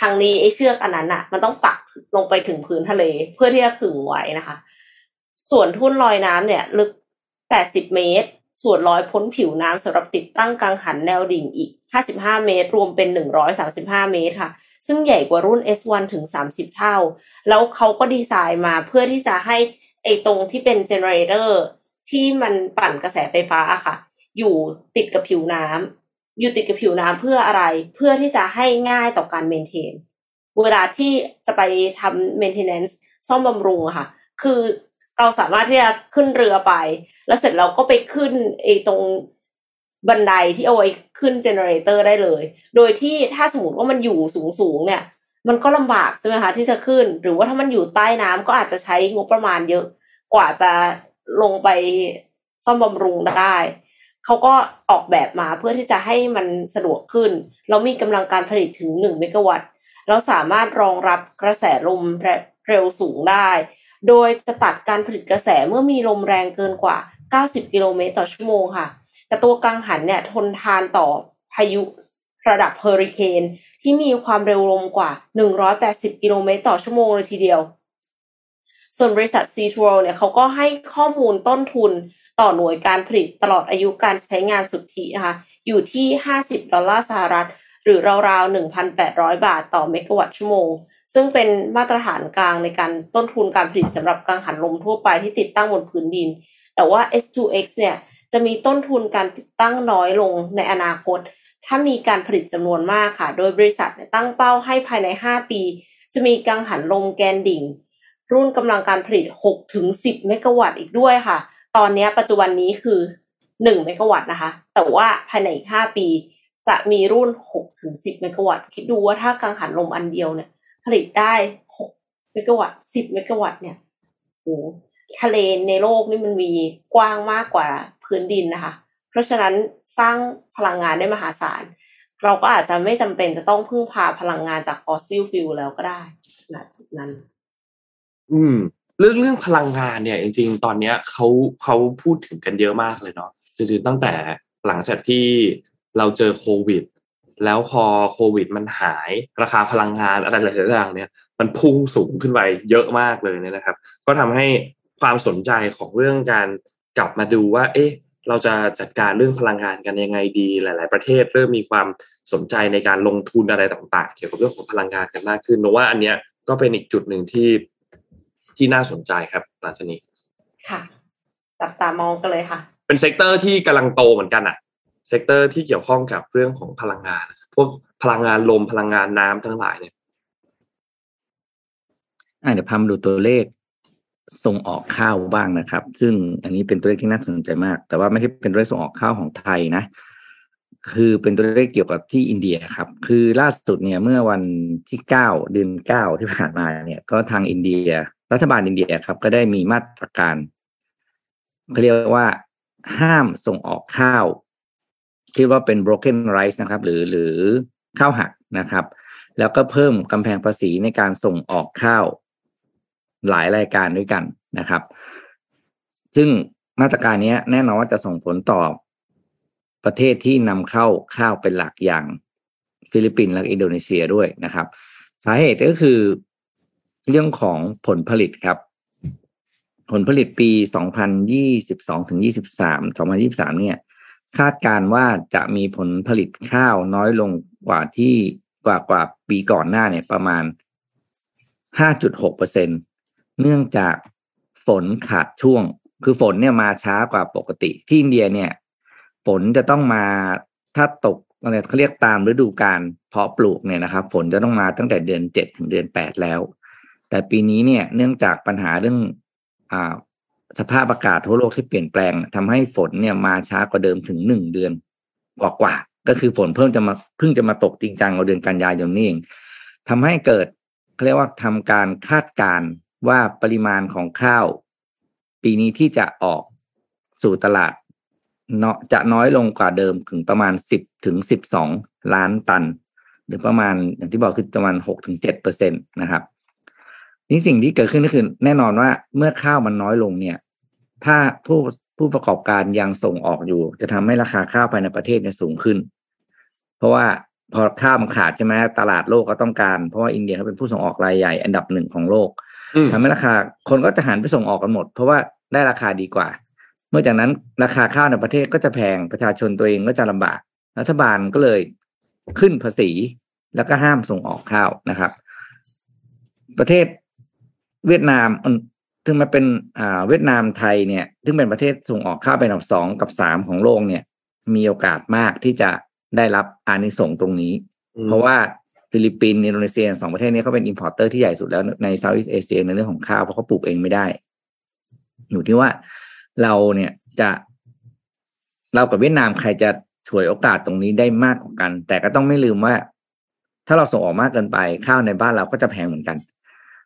ทางนี้ไอ้เชือกอันนั้นน่ะมันต้องปักลงไปถึงพื้นทะเล เพื่อที่จะขึงไว้นะคะ ส่วนทุ่นลอยน้ำเนี่ย ลึก80เมตร ส่วนลอยพ้นผิวน้ำสำหรับติดตั้งกังหันแนวดิ่งอีก 55 เมตร รวมเป็น 135 เมตรค่ะ ซึ่งใหญ่กว่ารุ่น S1 ถึง 30 เท่า แล้วเขาก็ดีไซน์มาเพื่อที่จะให้ไอ้ตรงที่เป็นเจเนเรเตอร์ที่มันปั่นกระแสไฟฟ้าค่ะ อยู่ติดกับผิวน้ำอยู่ติดกับผิวน้ำเพื่ออะไร เพื่อที่จะให้ง่ายต่อการเมนเทน เวลาที่จะไปทำ maintenance ซ่อมบำรุงค่ะ คือ เราสามารถที่จะขึ้นเรือไป แล้วเสร็จเราก็ไปขึ้นไอ้ตรงบันไดที่เอาไว้ขึ้นเจเนเรเตอร์ได้เลย โดยที่ถ้าสมมติว่ามันอยู่สูงสูงๆเนี่ย มันก็ลำบากใช่ไหมคะที่จะขึ้น หรือว่าถ้ามันอยู่ใต้น้ำก็อาจจะใช้งบประมาณเยอะ กว่าจะลงไปซ่อมบำรุงได้เขาก็ออกแบบมาเพื่อที่จะให้มันสะดวกขึ้นแล้วมีกำลังการผลิตถึงหนึ่งเมกะวัตต์แล้วสามารถรองรับกระแสลมเร็วสูงได้ โดยจะตัดการผลิตกระแสเมื่อมีลมแรงเกินกว่า 90 กิโลเมตรต่อชั่วโมงค่ะ แต่ตัวกังหันเนี่ยทนทานต่อพายุระดับเฮอริเคนที่มีความเร็วลมกว่า 180 กิโลเมตรต่อชั่วโมงเลยทีเดียว ส่วนบริษัท c t r o เนี่ยเขาก็ให้ข้อมูลต้นทุนต่อหน่วยการผลิตตลอดอายุการใช้งานสุทธินะคะอยู่ที่ 50 ดอลลาร์สหรัฐ หรือราวๆ 1,800 บาทต่อเมกะวัตต์ชั่วโมง ซึ่งเป็นมาตรฐานกลางในการต้นทุนการผลิตสำหรับกังหันลมทั่วไปที่ติดตั้งบนพื้นดิน แต่ว่า S2X เนี่ยจะมีต้นทุนการติดตั้งน้อยลงในอนาคต ถ้ามีการผลิตจำนวนมากค่ะ โดยบริษัทตั้งเป้าให้ภายใน 5 ปี จะมีกังหันลมแกนดิ่ง รุ่นกำลังการผลิต6ถึง10 เมกะวัตต์อีกด้วยค่ะ ตอนนี้ปัจจุบันนี้คือ 1 เมกะวัตต์นะคะ แต่ว่าภายในอีก 5 ปี จะมีรุ่น6ถึง10 เมกะวัตต์ คิดดูว่าถ้ากังหันลมอันเดียวเนี่ย ผลิตได้ 6 เมกะวัตต์ 10 เมกะวัตต์เนี่ยโอ้ทะเลในโลกนี่มันมีกว้างมากกว่าพื้นดินนะคะ เพราะฉะนั้นสร้างพลังงานได้มหาศาล เราก็อาจจะไม่จำเป็นจะต้องพึ่งพาพลังงานจาก fossil fuel แล้วก็ได้ณจุดนั้น อืม เรื่องเรื่องพลังงานเนี่ย จริง ๆ ตอนเนี้ยเขาเขาพูดถึงกันเยอะมากเลยเนาะจริงๆตั้งแต่หลังจากที่ เราเจอโควิด แล้วพอโควิดมันหาย ราคาพลังงานอะไรหลายๆอย่างเนี่ย มันพุ่งสูงขึ้นไปเยอะมากเลยเนี่ยนะครับ ก็ทำให้ความสนใจของเรื่องการกลับมาดูว่า เอ๊ะ เราจะจัดการเรื่องพลังงานกันยังไงดี หลาย ๆ ประเทศเริ่มมีความสนใจในการลงทุนอะไรต่าง ๆ เกี่ยวกับเรื่องของพลังงานกันมากขึ้นเพราะว่าอันเนี้ยก็เป็นอีกจุดหนึ่งที่ที่น่าสนใจครับหลังจากนี้ค่ะ จับตามองกันเลยค่ะ เป็น sector ที่กำลังโตเหมือนกันอะ sector ที่เกี่ยวข้องกับเรื่องของพลังงาน พวกพลังงานลมพลังงานน้ำทั้งหลายเนี่ยอะเดี๋ยวพามาดูตัวเลขส่งออกข้าวบ้างนะครับ ซึ่งอันนี้เป็นตัวเลขที่น่าสนใจมาก แต่ว่าไม่ใช่เป็นตัวเลขส่งออกข้าวของไทยนะ คือเป็นตัวเลขเกี่ยวกับที่อินเดียครับ คือล่าสุดเนี่ยเมื่อวันที่เก้าเดือนเก้าที่ผ่านมาเนี่ย ก็ทางอินเดีย รัฐบาลอินเดียครับ ก็ได้มีมาตรการเขาเรียกว่าห้ามส่งออกข้าว ที่ว่าเป็น broken rice นะครับ หรือหรือข้าวหักนะครับ แล้วก็เพิ่มกำแพงภาษีในการส่งออกข้าวหลายรายการด้วยกันนะครับ ซึ่งมาตรการนี้แน่นอนว่าจะส่งผลต่อประเทศที่นำเข้าข้าวเป็นหลักอย่างฟิลิปปินส์และอินโดนีเซียด้วยนะครับ สาเหตุก็คือเรื่องของผลผลิตครับ ผลผลิตปี 2022ถึง23 2023 เนี่ย คาดการว่าจะมีผลผลิตข้าวน้อยลงกว่าที่กว่ากว่าปีก่อนหน้าเนี่ยประมาณ 5.6เปอร์เซ็นเนื่องจากฝนขาดช่วง คือฝนเนี่ยมาช้ากว่าปกติ ที่อินเดียเนี่ย ฝนจะต้องมาถ้าตกอะไรเขาเรียกตามฤดูกาลเพาะปลูกเนี่ยนะครับ ฝนจะต้องมาตั้งแต่เดือนเจ็ดถึงเดือนแปดแล้ว แต่ปีนี้เนี่ยเนื่องจากปัญหาเรื่องอ่า สภาพอากาศทั่วโลกที่เปลี่ยนแปลงทำให้ฝนเนี่ยมาช้ากว่าเดิมถึงหนึ่งเดือนกว่าๆก็คือฝนเพิ่มจะมาเพิ่งจะมาตกจริงจังเอาเดือนกันยายนนี้เองทำให้เกิดเรียกว่าทำการคาดการณ์ว่าปริมาณของข้าว ปีนี้ที่จะออกสู่ตลาดเนาะจะน้อยลงกว่าเดิมถึงประมาณสิบถึงสิบสองล้านตัน หรือประมาณอย่างที่บอกคือประมาณหกถึงเจ็ดเปอร์เซ็นตนะครับ นี่สิ่งที่เกิดขึ้นก็คือ แน่นอนว่าเมื่อข้าวมันน้อยลงเนี่ย ถ้าผู้ผู้ประกอบการยังส่งออกอยู่ จะทำให้ราคาข้าวภายในประเทศเนี่ยสูงขึ้น เพราะว่าพอข้าวมันขาดใช่ไหมตลาดโลกก็ต้องการ เพราะว่าอินเดียเขาเป็นผู้ส่งออกรายใหญ่อันดับหนึ่งของโลกอืมทำให้ราคาคนก็จะหันไปส่งออกกันหมด เพราะว่าได้ราคาดีกว่า เมื่อจากนั้นราคาข้าวในประเทศก็จะแพงประชาชนตัวเองก็จะลำบาก รัฐบาลก็เลยขึ้นภาษีแล้วก็ห้ามส่งออกข้าวนะครับ ประเทศเวียดนามมัน ถึงมาเป็นอ่าเวียดนามไทยเนี่ย ซึ่งเป็นประเทศส่งออกข้าวเป็นอันดับสองกับสามของโลกเนี่ย มีโอกาสมากที่จะได้รับอานิสงส์ตรงนี้ เพราะว่าฟิลิปปินส์อินโดนีเซียสองประเทศนี้เขาเป็นอิ p พอร์เตอร์ที่ใหญ่สุดแล้วใน Southeast Asia ในเรื่องของข้าวเพราะเขาปลูกเองไม่ได้ อยู่ที่ว่าเราเนี่ยจะเรากับเวียดนามใครจะฉวยโอกาสตรงนี้ได้มากกว่ากัน แต่ก็ต้องไม่ลืมว่า ถ้าเราส่งออกมากเกินไปข้าวในบ้านเราก็จะแพงเหมือนกัน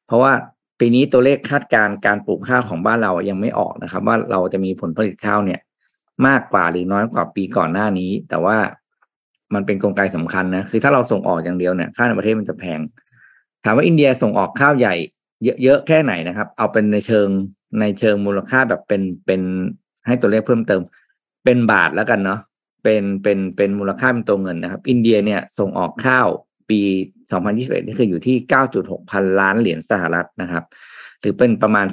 เพราะว่า ปีนี้ตัวเลขคาดการณ์การปลูกข้าวของบ้านเรายังไม่ออกนะครับ ว่าเราจะมีผลผลิตข้าวเนี่ย มากกว่าหรือน้อยกว่าปีก่อนหน้านี้ แต่ว่ามันเป็นกลไกสำคัญนะคือถ้าเราส่งออกอย่างเดียวเนี่ยข้าในประเทศมันจะแพง ถามว่าอินเดียส่งออกข้าวใหญ่ เยอะๆแค่ไหนนะครับ เอาเป็นในเชิงในเชิงมูลค่าแบบเป็นเป็นให้ตัวเลขเพิ่มเติม เป็นบาทแล้วกันเนาะเป็นเป็นเป็นมูลค่าเป็นตัวเงินนะครับ อินเดียเนี่ยส่งออกข้าว ปี 2021 นี่คืออยู่ที่ 9.6 พันล้านเหรียญสหรัฐนะครับ หรือเป็นประมาณ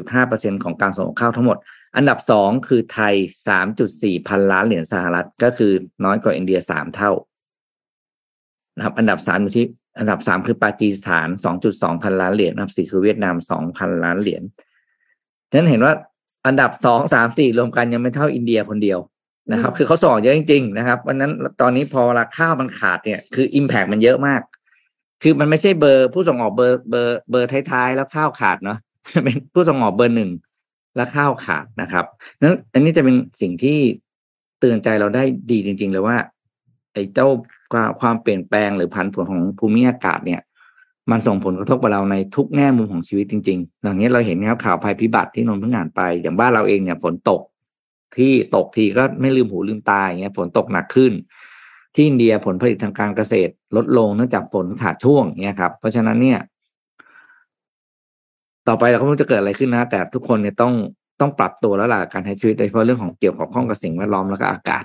37.5%ของการส่งออกข้าวทั้งหมด อันดับสองคือไทย 3.4 พันล้านเหรียญสหรัฐ ก็คือน้อยกว่าอินเดียสามเท่านะครับ อันดับสามอยู่ที่ อันดับสามคือปากีสถาน 2.2 พันล้านเหรียญนะครับสี่คือเวียดนาม 2,000 ล้านเหรียญฉะนั้นเห็นว่าอันดับสองสามสี่รวมกันยังไม่เท่าอินเดียคนเดียว นะครับอืมคือเขาส่งออกเยอะจริง ๆ นะครับวันนั้นตอนนี้พอเวลาข้าวมันขาดเนี่ยคืออิมแพกมันเยอะมาก คือมันไม่ใช่เบอร์ผู้ส่งออกเบอร์เบอร์เบอร์ท้ายๆ แล้วข้าวขาดเนาะเป็นผู้ส่งออกเบอร์หนึ่งแล้วข้าวขาดนะครับนั้นอันนี้จะเป็นสิ่งที่เตือนใจเราได้ดีจริง ๆ เลยว่า ไอ้เจ้าความความเปลี่ยนแปลงหรือผันผวนของภูมิอากาศเนี่ย มันส่งผลกระทบกับเราในทุกแง่มุมของชีวิตจริงๆอย่างนี้เราเห็นนะครับข่าวภัยพิบัติที่นนท์เพิ่งอ่านไป อย่างบ้านเราเองเนี่ยฝนตก ที่ตกทีก็ไม่ลืมหูลืมตาอย่างเงี้ยฝนตกหนักขึ้น ที่อินเดียผลผลิตทางการเกษตรลดลงเนื่องจากฝนขาดช่วงเงี้ยครับ เพราะฉะนั้นเนี่ย ต่อไปเราก็ไม่รู้จะเกิดอะไรขึ้นนะ แต่ทุกคนเนี่ยต้องต้องปรับตัวแล้วล่ะการใช้ชีวิตโดยเฉพาะเรื่องของเกี่ยวกับข้องกับสิ่งแวดล้อมแล้วก็อากาศ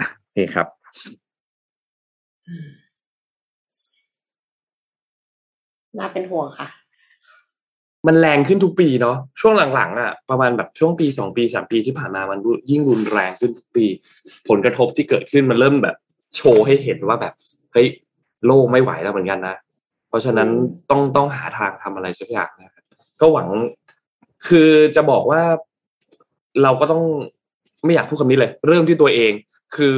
อะโอเคครับน่าเป็นห่วงค่ะ มันแรงขึ้นทุกปีเนาะช่วงหลังๆอะประมาณแบบช่วงปีสองปีสามปีที่ผ่านมามันยิ่งรุนแรงขึ้นทุกปี ผลกระทบที่เกิดขึ้นมันเริ่มแบบโชว์ให้เห็นว่าแบบเฮ้ยโลกไม่ไหวแล้วเหมือนกันนะเพราะฉะนั้นอืมต้องต้องหาทางทำอะไรสักอย่างนะครับก็หวังคือจะบอกว่าเราก็ต้องไม่อยากพูดคำนี้เลย เริ่มที่ตัวเอง คือ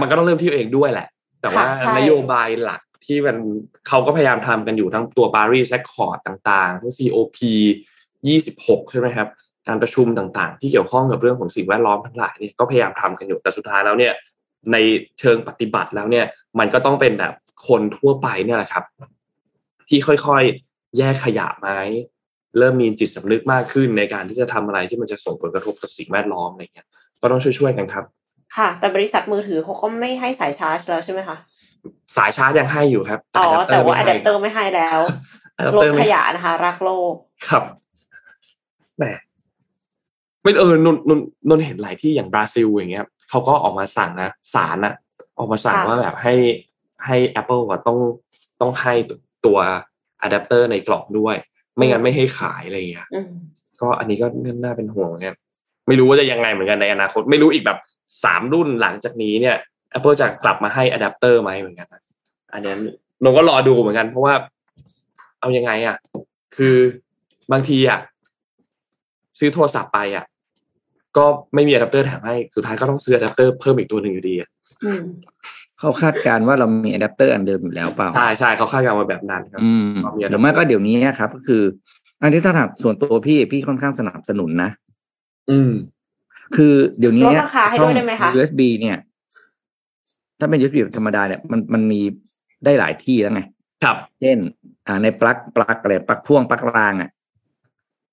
มันก็ต้องเริ่มที่ตัวเองด้วยแหละ แต่ว่าค่ะใช่นโยบายหลัก ที่มันเขาก็พยายามทำกันอยู่ทั้งตัว Paris Accord ต่างๆ ทั้ง COP 26 ใช่ไหมครับ การประชุมต่างๆ ที่เกี่ยวข้องกับเรื่องของสิ่งแวดล้อมทั้งหลายเนี่ยก็พยายามทำกันอยู่แต่สุดท้ายแล้วเนี่ยในเชิงปฏิบัติแล้วเนี่ยมันก็ต้องเป็นแบบคนทั่วไปเนี่ยแหละครับ ที่ค่อยๆแยกขยะไหมเริ่มมีจิตสำนึกมากขึ้นในการที่จะทำอะไรที่มันจะส่งผลกระทบต่อสิ่งแวดล้อมอะไรเงี้ยก็ต้องช่วยๆกันครับ ค่ะ แต่บริษัทมือถือเขาก็ไม่ให้สายชาร์จแล้วใช่ไหมคะ สายชาร์จยังให้อยู่ครับอ๋อแต่ว่าอะแดปเตอร์ร์ไม่ให้แล้วไม่ให้ลด adapter ขไม่ยะนะคะ รักโลกครับแหมไม่เออนนนนนนเห็นหลายที่อย่างบราซิลอย่างเงี้ยเขาก็ออกมาสั่งนะศาลนะออกมาสั่งค่ะว่าแบบให้ให้ Apple ว่าต้องต้องให้ตัวอะแดปเตอร์ในกล่องด้วย ไม่งั้นไม่ให้ขายอะไรอย่างเงี้ยอืมก็อันนี้ก็น่าเป็นห่วงเหมือนกันไม่รู้ว่าจะยังไงเหมือนกันในอนาคต ไม่รู้อีกแบบสามรุ่นหลังจากนี้เนี่ย Apple จะกลับมาให้อะแดปเตอร์ไหมเหมือนกันนะอันนี้นนก็รอดูเหมือนกัน เพราะว่าเอายังไงอะ คือบางทีอะซื้อโทรศัพท์ไปอะ ก็ไม่มีอะแดปเตอร์แถมให้ สุดท้ายก็ต้องซื้ออะแดปเตอร์เพิ่มอีกตัวหนึ่งอยู่ดีอะอืมเขาคาดการณ์ว่าเรามีอะแดปเตอร์อันเดิมอยู่แล้วเปล่าใช่ใช่เขาคาดการณ์มาแบบนั้นครับอืมเรามีหรือไม่ก็เดี๋ยวนี้ครับ ก็คือ อันที่ถ้าถามส่วนตัวพี่พี่ค่อนข้างสนับสนุนนะอืม คือเดี๋ยวนี้ลดราคาให้ด้วยได้ไหมคะช่อง USB เนี่ย ถ้าเป็น USB แบบธรรมดาเนี่ยมันมันมีได้หลายที่แล้วไง ครับ เช่น อ่าในปลั๊กปลั๊กอะไรปลั๊กพ่วงปลั๊กรางอะ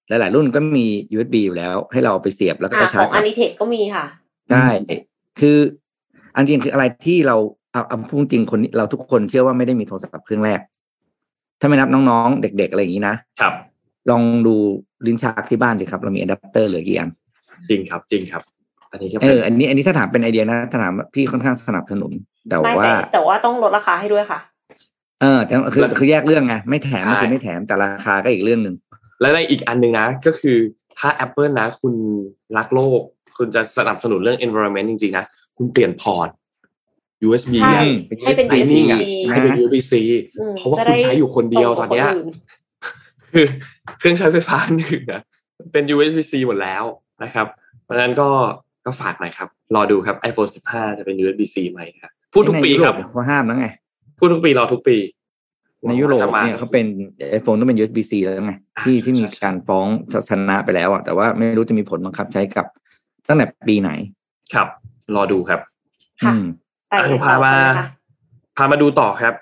หลายๆรุ่นก็มี USB อยู่แล้ว ให้เราเอาไปเสียบแล้วก็อ่าไปขชาอร์งจอานิเทคก็มีค่ะได้คืออันจริงคืออะไรที่เราเอาเอาพูดจริงคนนี้เราทุกคนเชื่อว่าไม่ได้มีโทรศัพท์เครื่องแรก ถ้าไม่นับน้องๆ เด็ก ๆ อะไรอย่างนี้นะครับ ลองดูลิ้นชักที่บ้านสิครับ เรามีอะแดปเตอร์เหลือกี่อันจริงครับ จริงครับ อันนี้ก็เอเป็นออันนี้อันนี้ถ้าถามเป็นไอเดียนะถ้าถามพี่ค่อนข้างสนับสนุน แต่ไม่ว่าแต่แต่ว่าต้องลดราคาให้ด้วยค่ะ เออแต่คือคือแยกเรื่องไงไม่แถมก็คือไม่แถมแต่ราคาก็อีกเรื่องหนึ่งและในอีกอันหนึ่งนะ ก็คือถ้า Apple นะ คุณรักโลก คุณจะสนับสนุนเรื่อง environment จริงๆนะ คุณเปลี่ยน port USB ใช่อะให้เป็น USB USB อะให้เป็น USB-C อืมเพราะว่าจะคุณได้ใช้อยู่คนเดียวตอนเนี้ยรงกับคคือเครื่องใช้ไฟฟ้าหนึ่งนะเป็น USB-C หมดแล้วนะครับ เพราะฉะนั้นก็ ก็ฝากหน่อยครับ รอดูครับ iPhone 15 จะเป็น USB-C ไหมครับพูดทุกปีครับในยุโเขาห้ามแล้วไง พูดทุกปีรอทุกปี ในยุโรปจะมาเนี่ยเขาเป็นไอโฟนต้องเป็น USB-C แล้วไงที่ที่มีการฟ้องชนะไปแล้วอะแต่ว่าไม่รู้จะมีผลบังคับใช้กับตั้งแต่ปีไหน ครับ รอดูครับค่ะอืมไปกันต่อพามาเลยค่ะพามาดูต่อครับ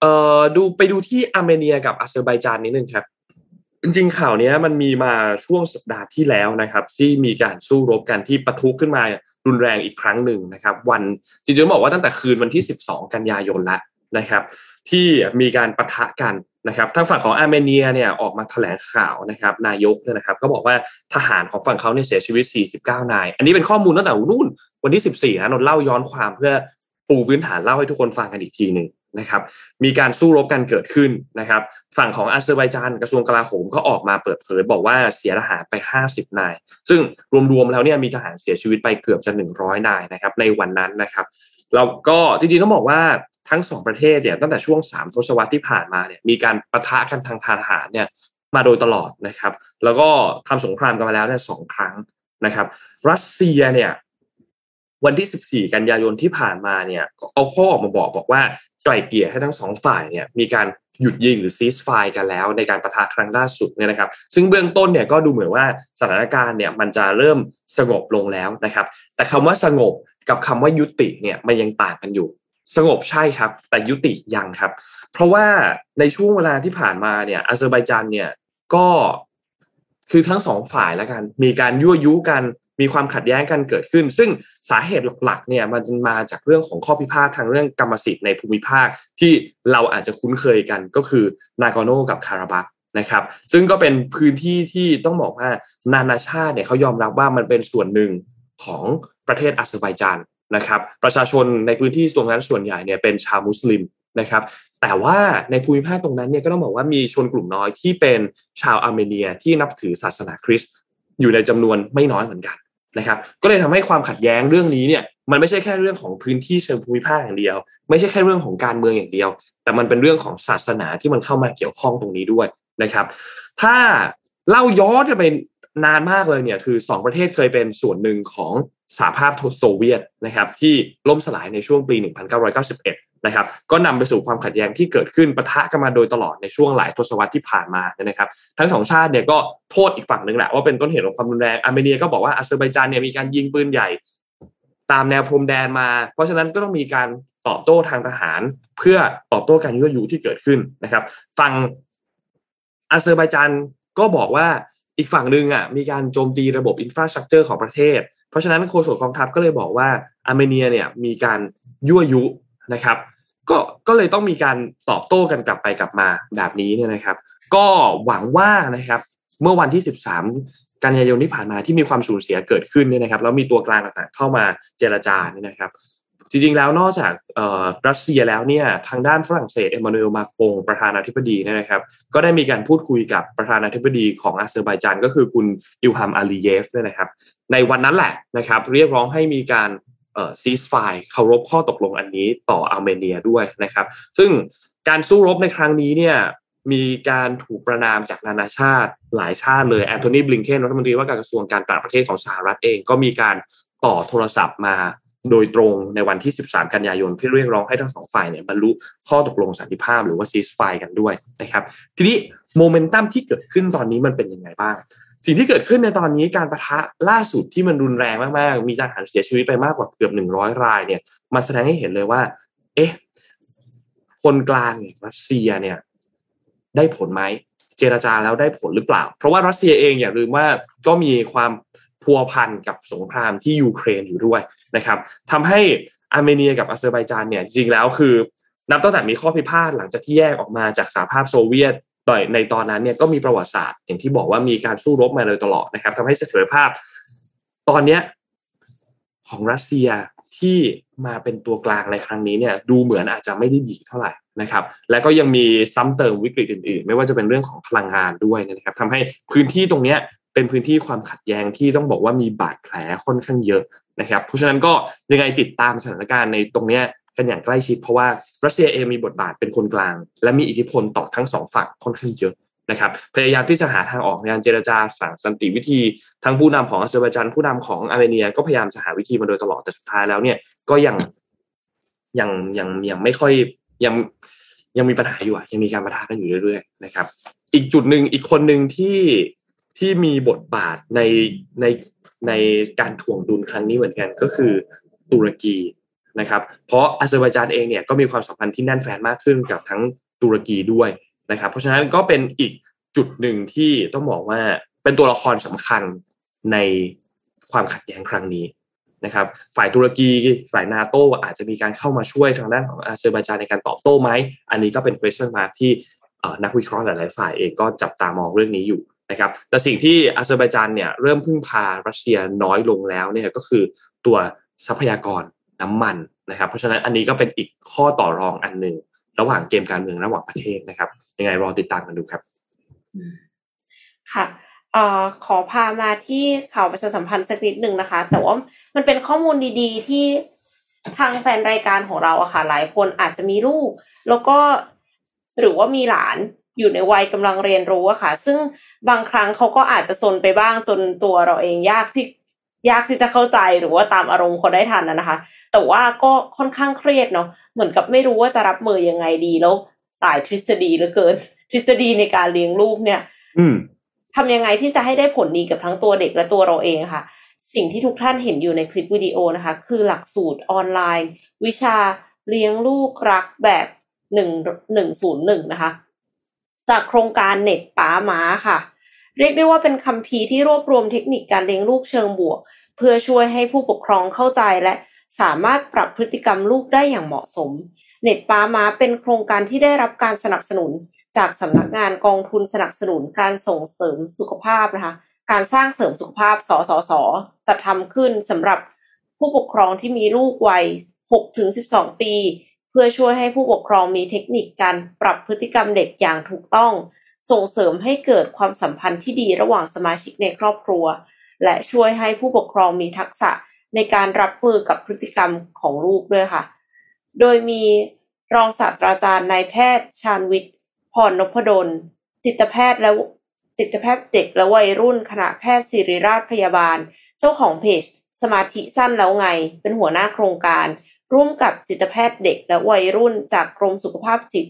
เอ่อดูไปดูที่อาร์เมเนียกับอาเซอร์ไบจานนิดนึงครับ จริงๆข่าวนี้มันมีมาช่วงสัปดาห์ที่แล้วนะครับ ที่มีการสู้รบกันที่ปะทุขึ้นมารุนแรงอีกครั้งหนึ่งนะครับ วันจริงๆบอกว่าตั้งแต่คืนวันที่ 12 กันยายนแล้วนะครับ ที่มีการปะทะกันนะครับทางฝั่งของอาร์เมเนียเนี่ยออกมาแถลงข่าวนะครับ นายกเนี่ยนะครับก็บอกว่าทหารของฝั่งเขาเนี่ยเสียชีวิต 49 นาย อันนี้เป็นข้อมูลตั้งแต่นู่นวันที่ 14นะนนเล่าย้อนความเพื่อปูพื้นฐานเล่าให้ทุกคนฟังกันอีกทีหนึ่ง นะครับมีการสู้รบกันเกิดขึ้นนะครับ ฝั่งของอาเซอร์ไบจานกระทรวงกลาโหมก็ออกมาเปิดเผยบอกว่าเสียทหารไป 50 นาย ซึ่งรวมๆแล้วเนี่ยมีทหารเสียชีวิตไปเกือบจะ 100 นายนะครับในวันนั้นนะครับแล้วก็จริงๆต้องบอกว่าทั้งสองประเทศเนี่ยตั้งแต่ช่วง 3 ทศวรรษที่ผ่านมาเนี่ยมีการประทะกันทางทหารเนี่ยมาโดยตลอดนะครับ แล้วก็ทำสงครามกันมาแล้วเนี่ยสองครั้งนะครับ รัสเซียเนี่ยวันที่ 14 กันยายนที่ผ่านมาเนี่ยเอาข้อออกมาบอกบอกว่า ไกล่เกลี่ยให้ทั้งสองฝ่ายเนี่ยมีการหยุดยิงหรือซีสไฟกันแล้วในการประทะครั้งล่าสุดเนี่ยนะครับ ซึ่งเบื้องต้นเนี่ยก็ดูเหมือนว่าสถานการณ์เนี่ยมันจะเริ่มสงบลงแล้วนะครับ แต่คำว่าสงบกับคำว่ายุติเนี่ยมันยังต่างกันอยู่ สงบใช่ครับ แต่ยุติยังครับ เพราะว่าในช่วงเวลาที่ผ่านมาเนี่ยอาเซอร์ไบจานเนี่ยก็คือทั้งสองฝ่ายแล้วกัน มีการยั่วยุกัน มีความขัดแย้งกันเกิดขึ้น ซึ่งสาเหตุหลักๆเนี่ยมันจะมาจากเรื่องของข้อพิพาททางเรื่องกรรมสิทธิ์ในภูมิภาคที่เราอาจจะคุ้นเคยกันก็คือนากอโนกับคาราบักนะครับซึ่งก็เป็นพื้นที่ที่ต้องบอกว่านานาชาติเนี่ยเขายอมรับว่ามันเป็นส่วนหนึ่งของประเทศอาเซอร์ไบจานนะครับประชาชนในพื้นที่ตรงนั้นส่วนใหญ่เนี่ยเป็นชาวมุสลิมนะครับแต่ว่าในภูมิภาคตรงนั้นเนี่ยก็ต้องบอกว่ามีชนกลุ่มน้อยที่เป็นชาวอาร์เมเนียที่นับถือศาสนาคริสต์อยู่ในจำนวนไม่น้อยเหมือนกัน นะครับ ก็เลยทำให้ความขัดแย้งเรื่องนี้เนี่ย มันไม่ใช่แค่เรื่องของพื้นที่เชิงภูมิภาคอย่างเดียว ไม่ใช่แค่เรื่องของการเมืองอย่างเดียว แต่มันเป็นเรื่องของศาสนาที่มันเข้ามาเกี่ยวข้องตรงนี้ด้วยนะครับ ถ้าเล่าย้อนไปนานมากเลยเนี่ยคือสองประเทศเคยเป็นส่วนหนึ่งของสหภาพโซเวียตนะครับที่ล่มสลายในช่วงปี 1991 นะครับ ก็นำไปสู่ความขัดแย้งที่เกิดขึ้นปะทะกันมาโดยตลอดในช่วงหลายทศวรรษที่ผ่านมานะครับ ทั้งสองชาติเนี่ยก็โทษอีกฝั่งหนึ่งแหละว่าเป็นต้นเหตุของความรุนแรงอาร์เมเนียก็บอกว่าอาเซอร์ไบจานเนี่ยมีการยิงปืนใหญ่ตามแนวพรมแดนมา เพราะฉะนั้นก็ต้องมีการตอบโต้ทางทหาร เพื่อตอบโต้การยั่วยุที่เกิดขึ้นนะครับ ฝั่งอาเซอร์ไบจานก็บอกว่าอีกฝั่งหนึ่งอะมีการโจมตีระบบ infrastructure ของประเทศ เพราะฉะนั้นโฆษกกองทัพก็เลยบอกว่าอาร์เมเนียเนี่ยมีการยั่วยุนะครับ ก็ก็เลยต้องมีการตอบโต้กันกลับไปกลับมาแบบนี้เนี่ยนะครับ ก็หวังว่านะครับเมื่อวันที่ 13 กันยายนที่ผ่านมาที่มีความสูญเสียเกิดขึ้นเนี่ยนะครับแล้วมีตัวกลางต่างๆเข้ามาเจรจาเนี่ยนะครับ จริงๆแล้วนอกจากรัสเซียแล้วเนี่ยทางด้านฝรั่งเศสเอมานูเอลมาครงประธานาธิบดีเนี่ยนะครับ ก็ได้มีการพูดคุยกับประธานาธิบดีของอาเซอร์ไบจานก็คือคุณอิลฮัมอาลีเยฟเนี่ยนะครับ ในวันนั้นแหละนะครับ เรียกร้องให้มีการ ceasefire เคารพข้อตกลงอันนี้ต่ออาร์เมเนียด้วยนะครับ ซึ่งการสู้รบในครั้งนี้เนี่ยมีการถูกประณามจากนานาชาติหลายชาติเลยแอนโทนีบลิงเคนรัฐมนตรีว่าการกระทรวงการต่างประเทศของสหรัฐเอง ก็มีการต่อโทรศัพท์มาโดยตรงในวันที่ 13 กันยายนเพื่อเรียกร้องให้ทั้งสองฝ่ายเนี่ยบรรลุข้อตกลงสันติภาพหรือว่าซีสไฟกันด้วยนะครับ ทีนี้โมเมนตัมที่เกิดขึ้นตอนนี้มันเป็นยังไงบ้าง สิ่งที่เกิดขึ้นในตอนนี้การประทะล่าสุดที่มันรุนแรงมากๆ มีทหารเสียชีวิตไปมากกว่าเกือบ100รายเนี่ยมาแสดงให้เห็นเลยว่า เอ๊ะ คนกลางเนี่ยรัสเซียเนี่ย ได้ผลไหมเจรจาแล้วได้ผลหรือเปล่า เพราะว่ารัสเซียเองอย่าลืมว่าก็มีความพัวพันกับสงครามที่ยูเครนอยู่ด้วยนะครับทำให้อาร์เมเนียกับอาเซอร์ไบจานเนี่ยจริงแล้วคือนับตั้งแต่มีข้อพิพาทหลังจากที่แยกออกมาจากสหภาพโซเวียต ต่อยในตอนนั้นเนี่ยก็มีประวัติศาสตร์อย่างที่บอกว่ามีการสู้รบมาโดยตลอดนะครับทำให้เสถียรภาพ ตอนเนี้ยของรัสเซียที่มาเป็นตัวกลางในครั้งนี้เนี่ย ดูเหมือนอาจจะไม่ได้ดีเท่าไหร่นะครับ และก็ยังมีซ้ำเติมวิกฤตอื่นๆ ไม่ว่าจะเป็นเรื่องของพลังงานด้วยนะครับทำให้พื้นที่ตรงเนี้ยเป็นพื้นที่ความขัดแย้งที่ต้องบอกว่ามีบาดแผลค่อนข้างเยอะนะครับ เพราะฉะนั้นก็ยังไงติดตามสถานการณ์ในตรงเนี้ย กันอย่างใกล้ชิด เพราะว่ารัสเซียเองมีบทบาทเป็นคนกลาง และมีอิทธิพลต่อทั้งสองฝั่งค่อนข้างเยอะนะครับพยายามที่จะหาทางออกในการเจรจาอย่างสันติวิธีทั้งผู้นำของอาเซอร์ไบจานผู้นำของอาร์เมเนีย ก็พยายามจะหาวิธีมาโดยตลอดแต่สุดท้ายแล้วเนี่ยก็ยังยังยังยังไม่ค่อยยังยังมีปัญหาอยู่อะยังมีการประทะกันอยู่เรื่อยๆนะครับ อีกจุดหนึ่งอีกคนหนึ่งที่ที่มีบทบาทในในในการถ่วงดุลครั้งนี้เหมือนกันก็คือตุรกี นะครับเพราะอาเซอร์ไบจานเองเนี่ยก็มีความสัมพันธ์ที่แน่นแฟนมากขึ้นกับทั้งตุรกีด้วยนะครับ เพราะฉะนั้นก็เป็นอีกจุดหนึ่งที่ต้องบอกว่าเป็นตัวละครสำคัญในความขัดแย้งครั้งนี้นะครับฝ่ายตุรกีฝ่ายนาโตอาจจะมีการเข้ามาช่วยทางด้านของอาเซอร์ไบจานในการตอบโต้ไหม อันนี้ก็เป็น question mark ที่นักวิเคราะห์หลาย ๆ ฝ่ายเองก็จับตามองเรื่องนี้อยู่นะครับแต่สิ่งที่อาเซอร์ไบจานเนี่ยเริ่มพึ่งพารัสเซียน้อยลงแล้วเนี่ยก็คือตัวทรัพยากร น้ำมันนะครับ เพราะฉะนั้นอันนี้ก็เป็นอีกข้อต่อรองอันหนึ่งระหว่างเกมการเมืองระหว่างประเทศนะครับ ยังไงรอติดตามกันดูครับ ค่ะเออขอพามาที่ข่าวประชาสัมพันธ์สักนิดหนึ่งนะคะ แต่ว่ามันเป็นข้อมูลดีๆ ที่ทางแฟนรายการของเราอะค่ะ หลายคนอาจจะมีลูก แล้วก็หรือว่ามีหลานอยู่ในวัยกำลังเรียนรู้อะค่ะ ซึ่งบางครั้งเขาก็อาจจะซนไปบ้างจนตัวเราเองยากที่ ยากที่จะเข้าใจหรือว่าตามอารมณ์คนได้ทันนะคะ แต่ว่าก็ค่อนข้างเครียดเนาะเหมือนกับไม่รู้ว่าจะรับมือยังไงดีแล้วสายทฤษฎีเหลือเกิน ทฤษฎีในการเลี้ยงลูกเนี่ย อืมทำยังไงที่จะให้ได้ผลดีกับทั้งตัวเด็กและตัวเราเองค่ะ สิ่งที่ทุกท่านเห็นอยู่ในคลิปวิดีโอนะคะ คือหลักสูตรออนไลน์ วิชาเลี้ยงลูกรักแบบหนึ่งหนึ่งศูนย์หนึ่งนะคะ จากโครงการเน็ตป้าม้าค่ะ เรียกได้ว่าเป็นคัมภีร์ที่รวบรวมเทคนิคการเลี้ยงลูกเชิงบวก เพื่อช่วยให้ผู้ปกครองเข้าใจและสามารถปรับพฤติกรรมลูกได้อย่างเหมาะสม เน็ตป้าม้าเป็นโครงการที่ได้รับการสนับสนุน จากสำนักงานกองทุนสนับสนุนการส่งเสริมสุขภาพนะคะ การสร้างเสริมสุขภาพ สสสจะทำขึ้นสำหรับผู้ปกครองที่มีลูกวัย 6-12 ปี เพื่อช่วยให้ผู้ปกครองมีเทคนิคการปรับพฤติกรรมเด็กอย่างถูกต้อง ส่งเสริมให้เกิดความสัมพันธ์ที่ดีระหว่างสมาชิกในครอบครัว และช่วยให้ผู้ปกครองมีทักษะในการรับมือกับพฤติกรรมของลูกด้วยค่ะ โดยมีรองศาสตราจารย์นายแพทย์ ชาญวิทย์พรนพดล จิตแพทย์และจิตแพทย์เด็กและวัยรุ่นคณะแพทย์ศิริราชพยาบาล เจ้าของเพจ สมาธิสั้นแล้วไง เป็นหัวหน้าโครงการ ร่วมกับจิตแพทย์เด็กและวัยรุ่นจากกรมสุขภาพจิต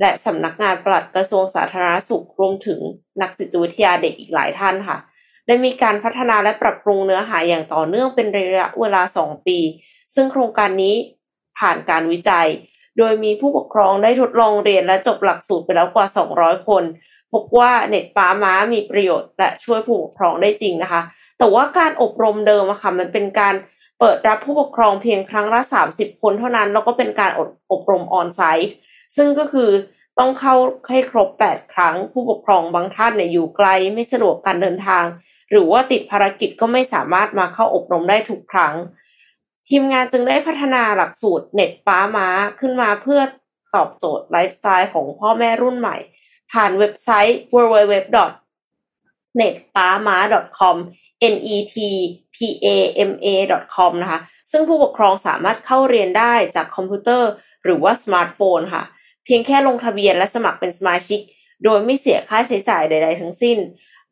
และสำนักงานปลัดกระทรวงสาธารณสุขรวมถึงนักจิตวิทยาเด็กอีกหลายท่านค่ะ ได้มีการพัฒนาและปรับปรุงเนื้อหาอย่างต่อเนื่องเป็นระยะเวลา 2 ปี ซึ่งโครงการนี้ผ่านการวิจัย โดยมีผู้ปกครองได้ทดลองเรียนและจบหลักสูตรไปแล้วกว่า 200 คน พบว่าเน็ตป้าม้ามีประโยชน์และช่วยผู้ปกครองได้จริงนะคะ แต่ว่าการอบรมเดิมอะค่ะมันเป็นการเปิดรับผู้ปกครองเพียงครั้งละ 30 คนเท่านั้น แล้วก็เป็นการอบอบรมออนไซต์ ซึ่งก็คือต้องเข้าให้ครบ 8 ครั้ง ผู้ปกครองบางท่านเนี่ยอยู่ไกลไม่สะดวกการเดินทาง หรือว่าติดภารกิจก็ไม่สามารถมาเข้าอบรมได้ทุกครั้ง ทีมงานจึงได้พัฒนาหลักสูตรเน็ตป๊าม้าขึ้นมาเพื่อตอบโจทย์ไลฟ์สไตล์ของพ่อแม่รุ่นใหม่ ผ่านเว็บไซต์ www netpama.com n e t p a m a com นะคะ ซึ่งผู้ปกครองสามารถเข้าเรียนได้จากคอมพิวเตอร์หรือว่าสมาร์ทโฟนค่ะ เพียงแค่ลงทะเบียนและสมัครเป็นสมาชิก โดยไม่เสียค่าใช้จ่ายใด ๆ ทั้งสิ้น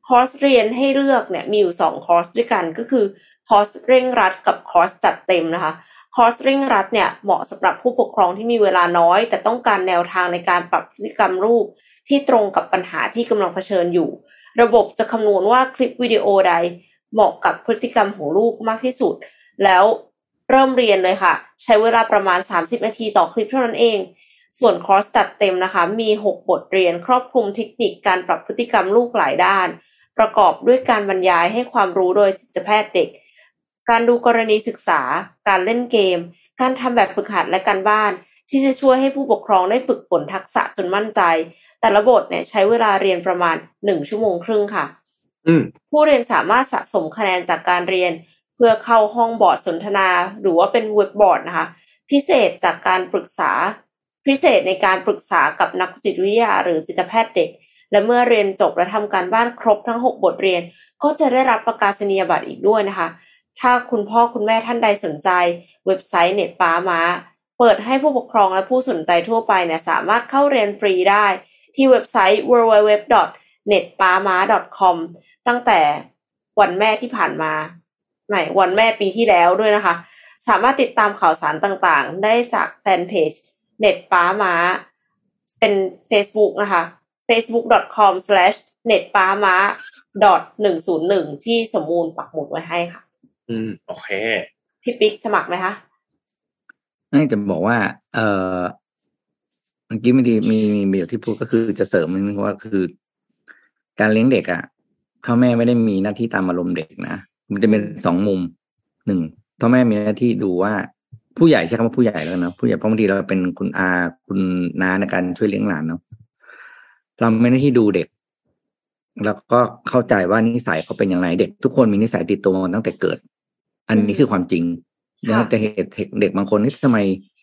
คอร์สเรียนให้เลือกเนี่ยมีอยู่ 2 คอร์สด้วยกันก็คือคอร์สเร่งรัดกับคอร์สจัดเต็มนะคะคอร์สเร่งรัดเนี่ยเหมาะสำหรับผู้ปกครองที่มีเวลาน้อย แต่ต้องการแนวทางในการปรับพฤติกรรมลูกที่ตรงกับปัญหาที่กำลังเผชิญอยู่ ระบบจะคำนวณว่าคลิปวิดีโอใด เหมาะกับพฤติกรรมของลูกมากที่สุด แล้วเริ่มเรียนเลยค่ะ ใช้เวลาประมาณ 30 นาทีต่อคลิปเท่านั้นเอง ส่วนคอร์สจัดเต็มนะคะ มี 6 บทเรียนครอบคลุมเทคนิคการปรับพฤติกรรมลูกหลายด้าน ประกอบด้วยการบรรยายให้ความรู้โดยจิตแพทย์เด็ก การดูกรณีศึกษา การเล่นเกม การทำแบบฝึกหัดและการบ้าน ที่จะช่วยให้ผู้ปกครองได้ฝึกฝนทักษะจนมั่นใจ แต่ละบทเนี่ยใช้เวลาเรียนประมาณหนึ่งชั่วโมงครึ่งค่ะอืมผู้เรียนสามารถสะสมคะแนนจากการเรียน เพื่อเข้าห้องบอร์ดสนทนา หรือว่าเป็นเว็บบอร์ดนะคะ พิเศษจากการปรึกษา พิเศษในการปรึกษากับนักจิตวิทยาหรือจิตแพทย์เด็ก และเมื่อเรียนจบและทำการบ้านครบทั้ง 6 บทเรียน ก็จะได้รับประกาศนียบัตรอีกด้วยนะคะ ถ้าคุณพ่อคุณแม่ท่านใดสนใจ เว็บไซต์เน็ตป้าม้าเปิดให้ผู้ปกครองและผู้สนใจทั่วไปเนี่ยสามารถเข้าเรียนฟรีได้ ที่เว็บไซต์ www.netpama.com ตั้งแต่วันแม่ที่ผ่านมาไหนวันแม่ปีที่แล้วด้วยนะคะ สามารถติดตามข่าวสารต่างๆ ได้จากแฟนเพจ เน็ตป้าม้าเป็น Facebook นะคะ facebook.com slash เน็ตป้าม้าหนึ่งศูนย์หนึ่งที่สมมูลปักหมุดไว้ให้ค่ะ อืม โอเค พี่ปิ๊กสมัครไหมคะนี่จะบอกว่า เออเมื่อกี้ไม่ดีมีมีมีที่พูดก็คือจะเสริมนิดนึงว่าคือ การเลี้ยงเด็กอะพ่อแม่ไม่ได้มีหน้าที่ตามอารมณ์เด็กนะมันจะเป็นสองมุมหนึ่งพ่อแม่มีหน้าที่ดูว่า ผู้ใหญ่ใช้คำว่าผู้ใหญ่แล้วนะผู้ใหญ่เพราะบางทีเราเป็นคุณอาคุณน้าในการช่วยเลี้ยงหลานเนาะเราไม่ได้ที่ดูเด็ก แล้วก็เข้าใจว่านิสัยเขาเป็นอย่างไรเด็ก ทุกคนมีนิสัยติดตัวมาตั้งแต่เกิด อันนี้คือความจริงค่ะเราจะเห็นเด็กบางคนที่ทำไม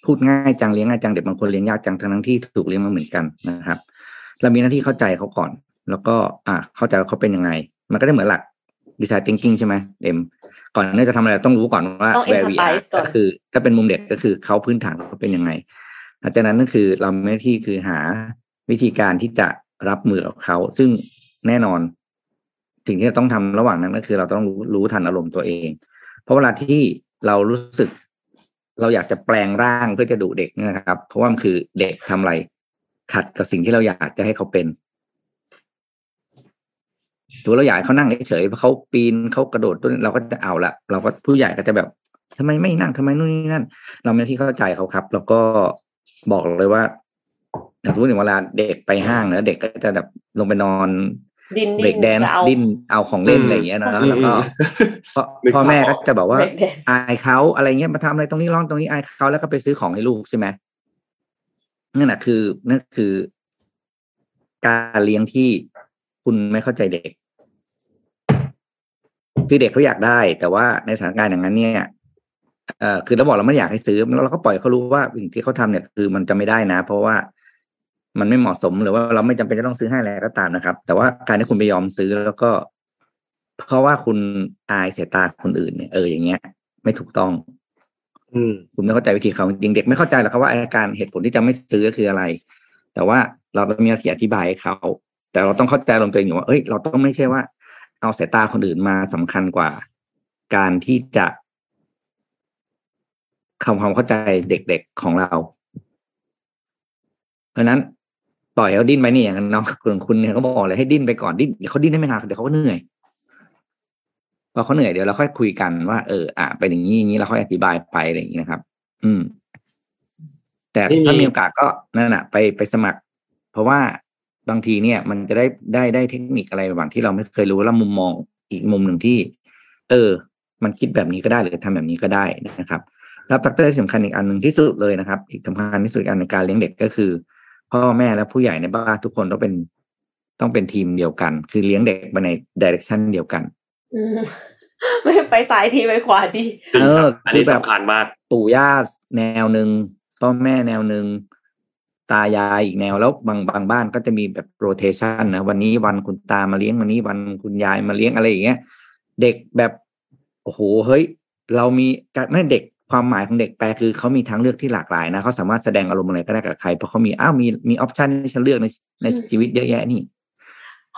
พูดง่ายจังเลี้ยงง่ายจังเด็กบางคนเลี้ยงยากจังทั้งที่ถูกเลี้ยงมาเหมือนกันนะครับ เรามีหน้าที่เข้าใจเขาก่อน แล้วก็ อ่าเข้าใจว่าเขาเป็นยังไง มันก็จะเหมือนหลักดีไซน์ thinking ใช่ไหมเอ็ม ก่อนที่จะทำอะไรต้องรู้ก่อนว่าต้อง where we are empathize ก่อนก็คือ ถ้าเป็นมุมเด็กก็คือเขาพื้นฐานเขาเป็นยังไงหลังจากนั้นก็คือเรามีหน้าที่คือหาวิธีการที่จะรับมือกับเขา ซึ่งแน่นอน สิ่งที่เราต้องทำระหว่างนั้นก็คือ เราต้องรู้รู้ทันอารมณ์ตัวเอง เพราะเวลาที่เรารู้สึก เราอยากจะแปลงร่างเพื่อจะดุเด็กเนี่ยนะครับ เพราะว่ามันคือเด็กทำอะไร ขัดกับสิ่งที่เราอยากจะให้เขาเป็น ถือเราอยากให้เขานั่งเฉยๆเพราะเขาปีนเขากระโดดต้นเราก็จะเอาละเราก็ผู้ใหญ่ก็จะแบบทำไมไม่นั่งทำไมนู่นนี่นั่น เราไม่ที่เข้าใจเขาครับ แล้วก็บอกเลยว่าอย่างสมมติอย่างเวลาเด็กไปห้างนะเด็กก็จะแบบลงไปนอนดินเบรกแดนจะซ์เอาดิ้นเอาของเล่นอืมอะไรอย่างเงี้ยนะอืมแล้วก็พ่อนึกพ่อแม่ภาพอก็อกจะบอกว่า break dance อายเขาอะไรเงี้ยมาทำอะไรตรงนี้ร้องตรงนี้อายเขาแล้วก็ไปซื้อของให้ลูกใช่ไหมนั่นแหะคือนั่นคือ การเลี้ยงที่คุณไม่เข้าใจเด็ก คือเด็กเขาอยากได้ แต่ว่าในสถานการณ์อย่างนั้นเนี่ยเอ่อคือเราบอกเราไม่อยากให้ซื้อแล้วเราก็ปล่อยเขารู้ว่าสิ่งที่เขาทำเนี่ยคือมันจะไม่ได้นะ เพราะว่ามันไม่เหมาะสมหรือว่าเราไม่จำเป็นจะต้องซื้อให้อะไรก็ตามนะครับ แต่ว่าการที่คุณไปยอมซื้อแล้วก็ เพราะว่าคุณอายเสียตาคนอื่นเนี่ยเอออย่างเงี้ย ไม่ถูกต้อง อืมคุณไม่เข้าใจวิธีเขาจริงๆเด็กไม่เข้าใจหรอกครับว่าอาการเหตุผลที่จะไม่ซื้อคืออะไร แต่ว่าเราต้องมีหน้าที่อธิบายให้เขาแต่เราต้องเข้าใจลงตัวเองอยู่ว่าเอ้ยเราต้องไม่ใช่ว่า เอาสายตาคนอื่นมาสำคัญกว่า การที่จะทำความเข้าใจเด็กๆของเรา เพราะนั้นปล่อยเขาดิ้นไปนี่อย่างน้องคุณคุณเนี่ยเขาบอกเลยให้ดิ้นไปก่อนดิ้นเดี๋ยวเขาดิ้นได้ไม่นานเดี๋ยวเขาก็เหนื่อยพอเขาเหนื่อยเดี๋ยวเราค่อยคุยกันว่าเอออะเป็นอย่างนี้อย่างนี้เราค่อยอธิบายไปอะไรอย่างนี้นะครับ อืม แต่ถ้ามีโอกาสก็นั่นน่ะไปไปสมัคร เพราะว่า บางทีเนี่ย มันจะได้ได้ได้เทคนิคอะไรบางที่เราไม่เคยรู้แล้วมุมมองอีกมุมหนึ่งที่ เออ มันคิดแบบนี้ก็ได้หรือทำแบบนี้ก็ได้นะครับ แล้ว factor ที่สำคัญอีกอันหนึ่งที่สุดเลยนะครับ อีกสำคัญที่สุดอีกอันในการเลี้ยงเด็กก็คือ พ่อแม่และผู้ใหญ่ในบ้านทุกคนต้องเป็นต้องเป็นทีมเดียวกัน คือเลี้ยงเด็กไปใน direction เดียวกันอืมไม่ไปซ้ายทีไปขวาทีจริงคเอรัอบอันนี้คือแบบสำคัญมากปู่ย่าแนวหนึ่งพ่อแม่แนวหนึ่ง ตายายอีกแนวแล้วบางบางบ้านก็จะมีแบบ rotation นะวันนี้วันคุณตามาเลี้ยงวันนี้วันคุณยายมาเลี้ยงอะไรอย่างเงี้ยเด็กแบบโอ้โหเฮ้ย เรามีการไม่เด็กความหมายของเด็กแปลคือเขามีทางเลือกที่หลากหลายนะเขาสามารถแสดงอารมณ์อะไรก็ได้กับใครเพราะเขามีอ้าวมีมี option ให้ฉันเลือกในในชีวิตเยอะแยะนี่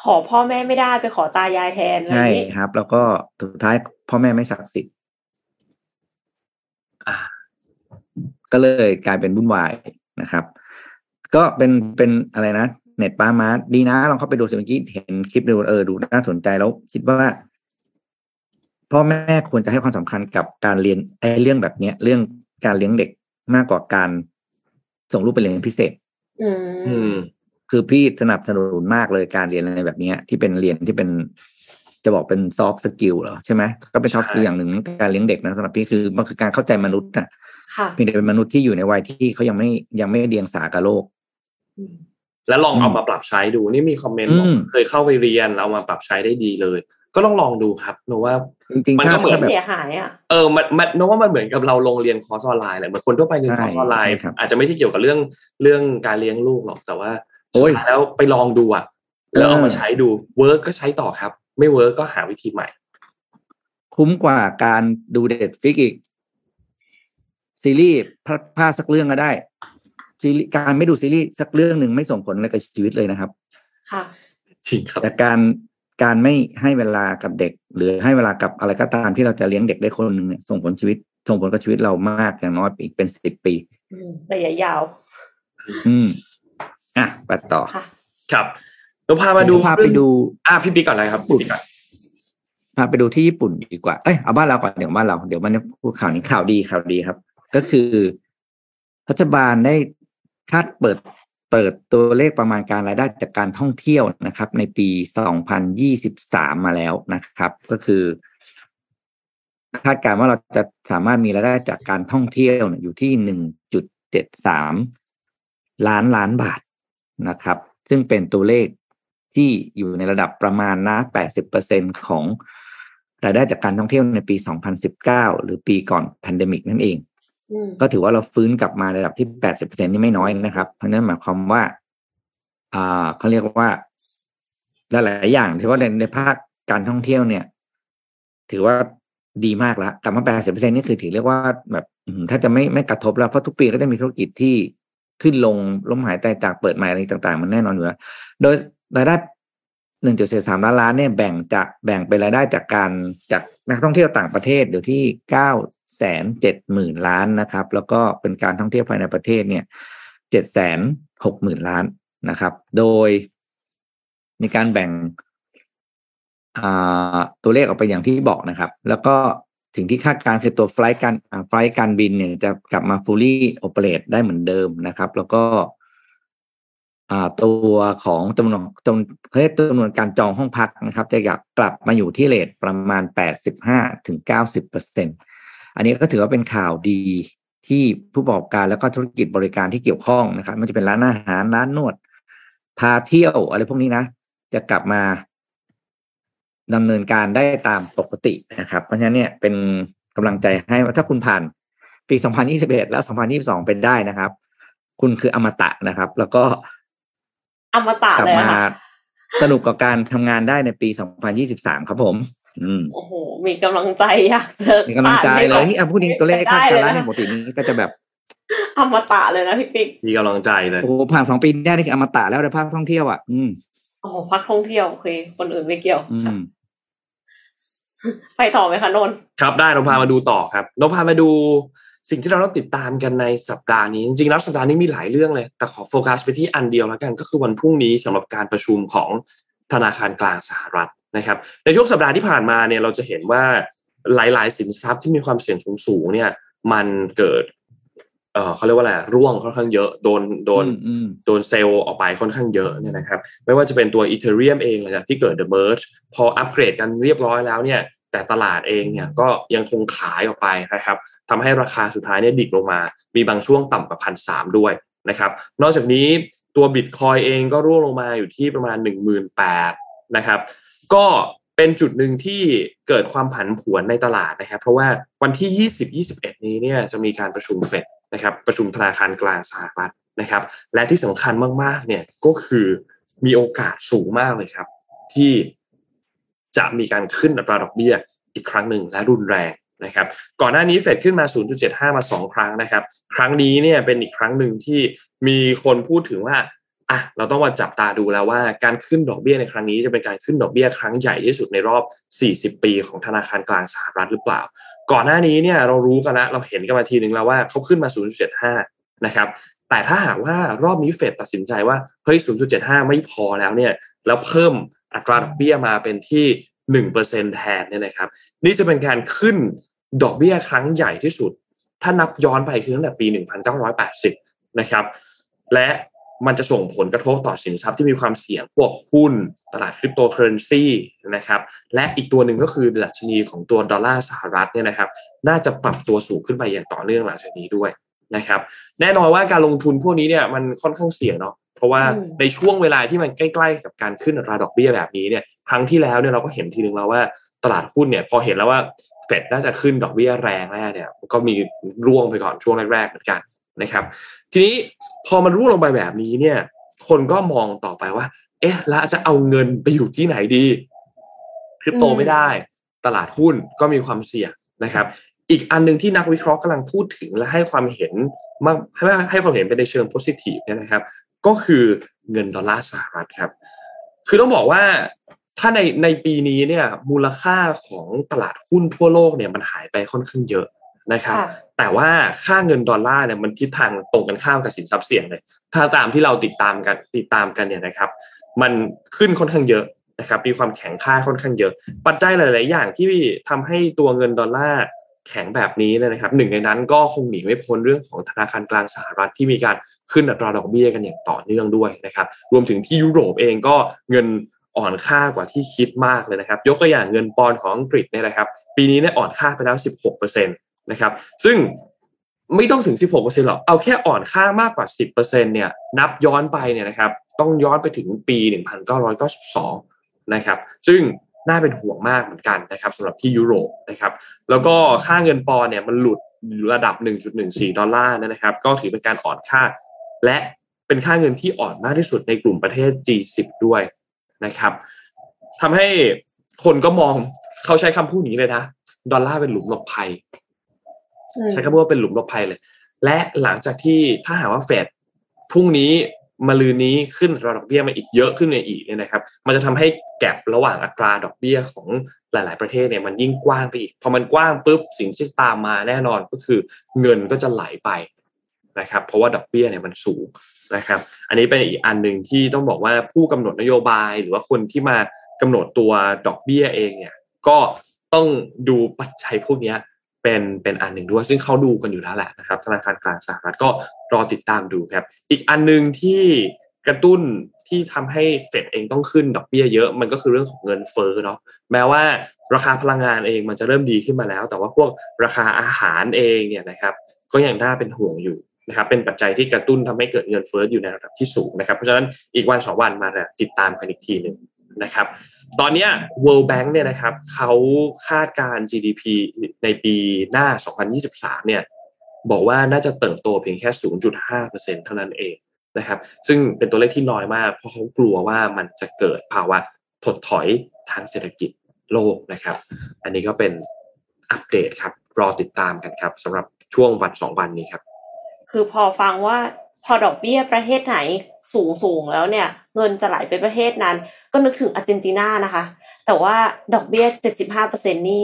ขอพ่อแม่ไม่ได้ไปขอตายายแทนอะไรอใช่ย่างนี้ครับ แล้วก็สุดท้ายพ่อแม่ไม่ศักดิ์สิทธิ์อ่าก็เลยกลายเป็นวุ่นวายนะครับ ก็เป็นเป็นอะไรนะเน็ตป้ามาดีนะลองเข้าไปดูสิเมื่อกี้เห็นคลิปดูเออดูน่าสนใจแล้ว คิดว่าพ่อแม่ควรจะให้ความสำคัญกับการเรียนไอ้เรื่องแบบเนี้ย เรื่องการเลี้ยงเด็กมากกว่าการส่งลูกไปเรียนพิเศษ อือืมมคือพี่สนับสนุนมากเลยการเรียนอะไรแบบเนี้ยที่เป็นเรียนที่เป็นจะบอกเป็น soft skill เหรอใช่ไหมก็เป็น soft skill ใช่อย่างหนึ่งการเลี้ยงเด็กนะสำหรับพี่คือมันคือการเข้าใจมนุษย์นะค่ะเพียงแต่เป็นมนุษย์ที่อยู่ในวัยที่เขายังไม่ยังไม่เดียงสากับโลกอืม แล้วลองอืมเอามาปรับใช้ดูนี่มีคอมเมนต์บอกอืมเคยเข้าไปเรียนเอามาปรับใช้ได้ดีเลย ก็ลองลองดูครับหนูว่าจริงมันๆก็ถ้าเหมือนถ้าแบบเสียหายอะเออมันมันนึกว่ามันเหมือนกับเราลงเรียนคอร์สออนไลน์แหละเหมือนคนทั่วไปเรียนคอร์สออนไลน์ใช่ครับอาจจะไม่ใช่เกี่ยวกับเรื่องเรื่องการเลี้ยงลูกหรอกแต่ว่าโอ้สุดท้ายแล้วไปลองดูอะแล้วเอาเออมาใช้ดู work ก็ใช้ต่อครับ ไม่ work ก็หาวิธีใหม่ คุ้มกว่าการดู Netflix อีกซีรีส์พลาดพลาดสักเรื่องก็ได้ ซีรีส์การไม่ดูซีรีส์สักเรื่องหนึ่งไม่ส่งผลอะไรกับชีวิตเลยนะครับ ค่ะจริงครับแต่การการไม่ให้เวลากับเด็ก หรือให้เวลากับอะไรก็ตามที่เราจะเลี้ยงเด็กได้คนหนึ่งเนี่ยส่งผลชีวิต ส่งผลกับชีวิตเรามากอย่างน้อยอีกเป็นสิบปีอืมระยะยาว อืมอะไปต่อค่ะครับเราพามาดูพาไปดูอะพี่ปีก่อนเลยครับพี่ปีก่อนพาไปดูที่ญี่ปุ่นดีกว่า เอ้ยเอาบ้านเราก่อนเดี๋ยวบ้านเรา เดี๋ยวมันจะพูดข่าวนี้ข่าวดีข่าวดีครับ ก็คือรัฐบาลได้ คาดเปิดเปิดตัวเลขประมาณการรายได้จากการท่องเที่ยวนะครับ ในปี 2023 มาแล้วนะครับ ก็คือคาดการณ์ว่าเราจะสามารถมีรายได้จากการท่องเที่ยวอยู่ที่ 1.73 ล้านล้านบาทนะครับ ซึ่งเป็นตัวเลขที่อยู่ในระดับประมาณนะ80%ของรายได้จากการท่องเที่ยวในปี 2019 หรือปีก่อน pandemic นั่นเอง ก็ถือว่าเราฟื้นกลับมาในระดับที่80%นี่ไม่น้อยนะครับ เพราะนั้นหมายความว่า อ่าเขาเรียกว่าหลายๆอย่างที่ว่าในในภาคการท่องเที่ยวเนี่ย ถือว่าดีมากแล้วกลับมา80%นี่คือถือเรียกว่าแบบถ้าจะไม่ไม่กระทบแล้วเพราะทุกปีก็จะมีธุรกิจที่ขึ้นลงล้มหายตายจากเปิดใหม่อะไรต่างๆ มันแน่นอนอยู่แล้วโดยรายได้1.43ล้านล้านเนี่ยแบ่งจากแบ่งเป็นรายได้จากการจากนักท่องเที่ยวต่างประเทศอยู่ที่9 แสน7หมื่นล้านนะครับ แล้วก็เป็นการท่องเที่ยวภายในประเทศเนี่ย7แสน6หมื่นล้านนะครับ โดยมีการแบ่งตัวเลขออกไปอย่างที่บอกนะครับ แล้วก็ถึงที่คาดการคือตัวไฟล์การไฟล์การบินเนี่ยจะกลับมา fully operate ได้เหมือนเดิมนะครับ แล้วก็ตัวของจำนวนจำเขาเรียกจำนวนการจองห้องพักนะครับ จะกลับมาอยู่ที่เลทประมาณ 85ถึง90เปอร์เซ็นต์ อันนี้ก็ถือว่าเป็นข่าวดีที่ผู้ประกอบการแล้วก็ธุรกิจบริการที่เกี่ยวข้องนะครับไมันจะเป็นร้านอาหารร้านนวด พาเที่ยวอะไรพวกนี้นะ จะกลับมาดำเนินการได้ตามปกตินะครับ เพราะฉะนั้นเนี่ยเป็นกำลังใจให้ว่าถ้าคุณผ่านปี 2021 แล้ว 2022 เป็นได้นะครับ คุณคืออมตะนะครับ แล้วก็อมตะกลับเลยมาอะค่ะสนุกกับการทำงานได้ในปี 2023 ครับผมอืม โอ้โห มีกำลังใจอยากเจอมีกำลังใจเลยนี่อะพูดจริงตัวเลขคาดการณ์ร้านในได้ปกตินี้ก็จะแบบอมตะเลยนะพี่ปิ๊กมีกำลังใจเลยโอ้โหผ่านสองปีได้นี่คืออมตะแล้วในภาคท่องเที่ยวอะอืมโอ้โหพักท่องเที่ยวโอเคคนอื่นไม่เกี่ยวอืค่ะมไปต่อไหมคะนนท์ครับได้เราพามาดูต่อครับเราพามาดูสิ่งที่เราต้องติดตามกันในสัปดาห์นี้ จริงๆแล้วสัปดาห์นี้มีหลายเรื่องเลย แต่ขอโฟกัสไปที่อันเดียวแล้วกัน ก็คือวันพรุ่งนี้สำหรับการประชุมของ ธนาคารกลางสหรัฐนะครับในช่วงสัปดาห์ที่ผ่านมาเนี่ยเราจะเห็นว่าหลาย ๆ สินทรัพย์ที่มีความเสี่ยงสูงๆเนี่ยมันเกิดเออเขาเรียกว่าอะไรร่วงค่อนข้างเยอะโดนโดนอืมโดนเซลล์ออกไปค่อนข้างเยอะเนี่ยนะครับไม่ว่าจะเป็นตัว Ethereum เองหลังจากที่เกิด The Merge พออัปเกรดกันเรียบร้อยแล้วเนี่ยแต่ตลาดเองเนี่ยก็ยังคงขายออกไปนะครับทำให้ราคาสุดท้ายเนี่ยดิ่งลงมา มีบางช่วงต่ำกว่าพันสามด้วยนะครับนอกจากนี้ ตัว Bitcoin เองก็ร่วงลงมาอยู่ที่ประมาณ 1 8 0 0 0นะครับ ก็เป็นจุดหนึ่งที่เกิดความผันผวนในตลาดนะครับ เพราะว่าวันที่ 20-21 นี้เนี่ยจะมีการประชุมเฟดนะครับ ประชุมธนาคารกลางสหรัฐนะครับ และที่สำคัญมากๆ เนี่ยก็คือมีโอกาสสูงมากเลยครับ ที่จะมีการขึ้นอัตราดอกเบี้ยอีกครั้งหนึ่งและรุนแรง นะครับก่อนหน้านี้เฟดขึ้นมา 0.75 มา 2 ครั้งนะครับ ครั้งนี้เนี่ยเป็นอีกครั้งหนึ่งที่มีคนพูดถึงว่าอะเราต้องมาจับตาดูแล้วว่าการขึ้นดอกเบี้ยในครั้งนี้จะเป็นการขึ้นดอกเบี้ยครั้งใหญ่ที่สุดในรอบ 40 ปีของธนาคารกลางสหรัฐหรือเปล่า ก่อนหน้านี้เนี่ยเรารู้กันแล้วเราเห็นกันมาทีนึงแล้วว่าเขาขึ้นมา 0.75 นะครับแต่ถ้าหากว่ารอบนี้เฟดตัดสินใจว่าเฮ้ย 0.75 ไม่พอแล้วเนี่ยแล้วเพิ่มอัตราดอกเบี้ยมาเป็นที่ 1%แทนเนี่ยนะครับ นี่จะเป็นการขึ้น ดอกเบี้ยครั้งใหญ่ที่สุด ถ้านับย้อนไปคือตั้งแต่ปี 1980 นะครับ และมันจะส่งผลกระทบต่อสินทรัพย์ที่มีความเสี่ยงพวกหุ้น ตลาดคริปโตเคอเรนซีนะครับ และอีกตัวหนึ่งก็คือดัชนีของตัวดอลลาร์สหรัฐเนี่ยนะครับ น่าจะปรับตัวสูงขึ้นไปอย่างต่อเนื่องหลังจากนี้ด้วยนะครับ แน่นอนว่าการลงทุนพวกนี้เนี่ยมันค่อนข้างเสี่ยงเนาะเพราะว่าในช่วงเวลาที่มันใกล้ๆกับการขึ้นอัตราดอกเบี้ยแบบนี้เนี่ย ครั้งที่แล้วเนี่ยเราก็เห็นทีนึงแล้วว่าตลาดหุ้นเนี่ยพอเห็นแล้วว่า เฟดน่าจะขึ้นดอกเบี้ยแรงแน่เนี่ยก็มีร่วงไปก่อนช่วงแรกๆเหมือนกันนะครับ ทีนี้พอมันร่วงลงไปแบบนี้เนี่ย คนก็มองต่อไปว่า เอ๊ะแล้วจะเอาเงินไปอยู่ที่ไหนดีคริปโตไม่ได้ ตลาดหุ้นก็มีความเสี่ยงนะครับ อีกอันหนึ่งที่นักวิเคราะห์กำลังพูดถึงและให้ความเห็นมากให้ให้ความเห็นไปในเชิงโพซิทีฟเนี่ยนะครับ ก็คือเงินดอลลาร์สหรัฐครับ คือต้องบอกว่า ถ้าในในปีนี้เนี่ยมูลค่าของตลาดหุ้นทั่วโลกเนี่ยมันหายไปค่อนข้างเยอะนะครับแต่ว่าค่าเงินดอลลาร์เนี่ยมันทิศทางตรงกันข้ามกับสินทรัพย์เสี่ยงเลย ถ้าตามที่เราติดตามกันติดตามกันเนี่ยนะครับ มันขึ้นค่อนข้างเยอะนะครับ มีความแข็งค่าค่อนข้างเยอะ ปัจจัยหลาย ๆ อย่างที่ทำให้ตัวเงินดอลลาร์แข็งแบบนี้นะครับ หนึ่งในนั้นก็คงหนีไม่พ้นเรื่องของธนาคารกลางสหรัฐที่มีการขึ้นอัตราดอกเบี้ยกันอย่างต่อเนื่องด้วยนะครับ รวมถึงที่ยุโรปเองก็เงิน อ่อนค่ากว่าที่คิดมากเลยนะครับ ยกตัวอย่างเงินปอนของอังกฤษเนี่ยนะครับ ปีนี้เนี่ยอ่อนค่าไปแล้ว 16%นะครับ ซึ่งไม่ต้องถึง 16%หรอก เอาแค่อ่อนค่ามากกว่า 10%เนี่ย นับย้อนไปเนี่ยนะครับ ต้องย้อนไปถึงปี 1992 นะครับ ซึ่งน่าเป็นห่วงมากเหมือนกันนะครับสำหรับที่ยุโรปนะครับ แล้วก็ค่าเงินปอนเนี่ยมันหลุดระดับ 1.14 ดอลลาร์นะครับ ก็ถือเป็นการอ่อนค่า และเป็นค่าเงินที่อ่อนมากที่สุดในกลุ่มประเทศ G10 ด้วย นะครับทำให้คนก็มองเขาใช้คำพูดนี้เลยนะดอลลาร์เป็นหลุมหลบภัย ใช้คำพูดว่าเป็นหลุมหลบภัยเลย และหลังจากที่ถ้าหากว่าเฟดพรุ่งนี้มาลืนนี้ขึ้นอัตราดอกเบี้ยมาอีกเยอะขึ้นในอีกเนี่ยนะครับ มันจะทำให้แกลบระหว่างอัตราดอกเบี้ยของหลาย ๆ ประเทศเนี่ยมันยิ่งกว้างไปอีก พอมันกว้างปุ๊บสิ่งที่ตามมาแน่นอนก็คือ เงินก็จะไหลไป นะครับเพราะว่าดอกเบี้ยเนี่ยมันสูงนะครับ อันนี้เป็นอีกอันหนึ่งที่ต้องบอกว่าผู้กำหนดนโยบายหรือว่าคนที่มากำหนดตัวดอกเบี้ยเองเนี่ยก็ต้องดูปัจจัยพวกนี้เป็นเป็นอันหนึ่งด้วย ซึ่งเขาดูกันอยู่แล้วแหละนะครับธนาคารกลางสหรัฐก็รอติดตามดูครับ อีกอันหนึ่งที่กระตุ้นที่ทำให้เฟดเองต้องขึ้นดอกเบี้ยเยอะมันก็คือเรื่องของเงินเฟ้อเนาะแม้ว่าราคาพลังงานเองมันจะเริ่มดีขึ้นมาแล้ว แต่ว่าพวกราคาอาหารเองเนี่ยนะครับก็ยังน่าเป็นห่วงอยู่ นะครับเป็นปัจจัยที่กระตุ้นทำให้เกิดเงินเฟ้ออยู่ในระดับที่สูงนะครับเพราะฉะนั้นอีกวันสองวันมาติดตามกันอีกทีหนึ่งนะครับตอนนี้ World Bank เนี่ยนะครับเขาคาดการ GDP ในปีหน้า 2023 เนี่ยบอกว่าน่าจะเติบโตเพียงแค่ 0.5%เท่านั้นเองนะครับ ซึ่งเป็นตัวเลขที่น้อยมาก เพราะเขากลัวว่ามันจะเกิดภาวะถดถอยทางเศรษฐกิจโลกนะครับ อันนี้ก็เป็นอัปเดตครับ รอติดตามกันครับสำหรับช่วงวันสองวันนี้ครับ คือพอฟังว่าพอดอกเบี้ยประเทศไหนสูงสูงแล้วเนี่ย เงินจะไหลไปประเทศนั้น ก็นึกถึงอาร์เจนตินานะคะ แต่ว่าดอกเบี้ยเจ็ดสิบห้าเปอร์เซ็นนี่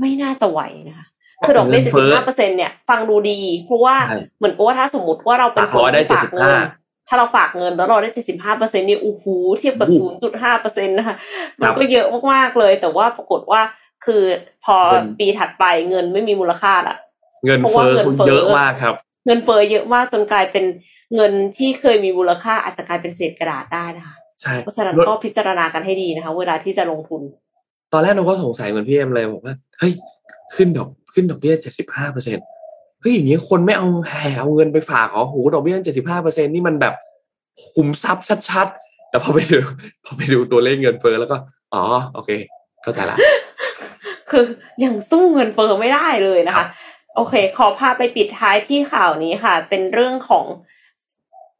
ไม่น่าจะไหวนะคะคือดอกเบี้ยเจ็ดสิบห้าเปอร์เซ็นเนี่ยฟังดูดี เพราะว่าเหมือนกับว่าถ้าสมมติว่าเราเป็นคนที่ฝากเงินถ้าเราฝากเงินแล้วเราได้เจ็ดสิบห้าเปอร์เซ็นนี่อู้หูเทียบกับศูนย์จุดห้าเปอร์เซ็นต์นะคะมันก็เยอะมากๆเลย แต่ว่าปรากฏว่าคือพอปีถัดไปเงินไม่มีมูลค่าละเงินเฟ้อเยอะมากครับ เงินเฟ้อเยอะมากจนกลายเป็นเงินที่เคยมีมูลค่าอาจจะกลายเป็นเศษกระดาษได้นะคะใช่เพราะฉะนั้นก็พิจารณากันให้ดีนะคะ เวลาที่จะลงทุน ตอนแรกเราก็สงสัยเหมือนพี่เอ็มเลยบอกว่าเฮ้ยขึ้นดอกขึ้นดอกเบี้ยเจ็ดสิบห้าเปอร์เซ็นเฮ้ยอย่างนี้คนไม่เอาแห่เอาเงินไปฝากอ๋อโหดอกเบี้ยเจ็ดสิบห้าเปอร์เซ็นนี่มันแบบคุมทรัพย์ชัดๆ แต่พอไปดูพอไปดูตัวเลขเงินเฟ้อแล้วก็ อ๋อ โอเค เข้าใจละคือยังสู้เงินเฟ้อไม่ได้เลยนะคะ โอเค ขอพาไปปิดท้ายที่ข่าวนี้ค่ะ เป็นเรื่องของ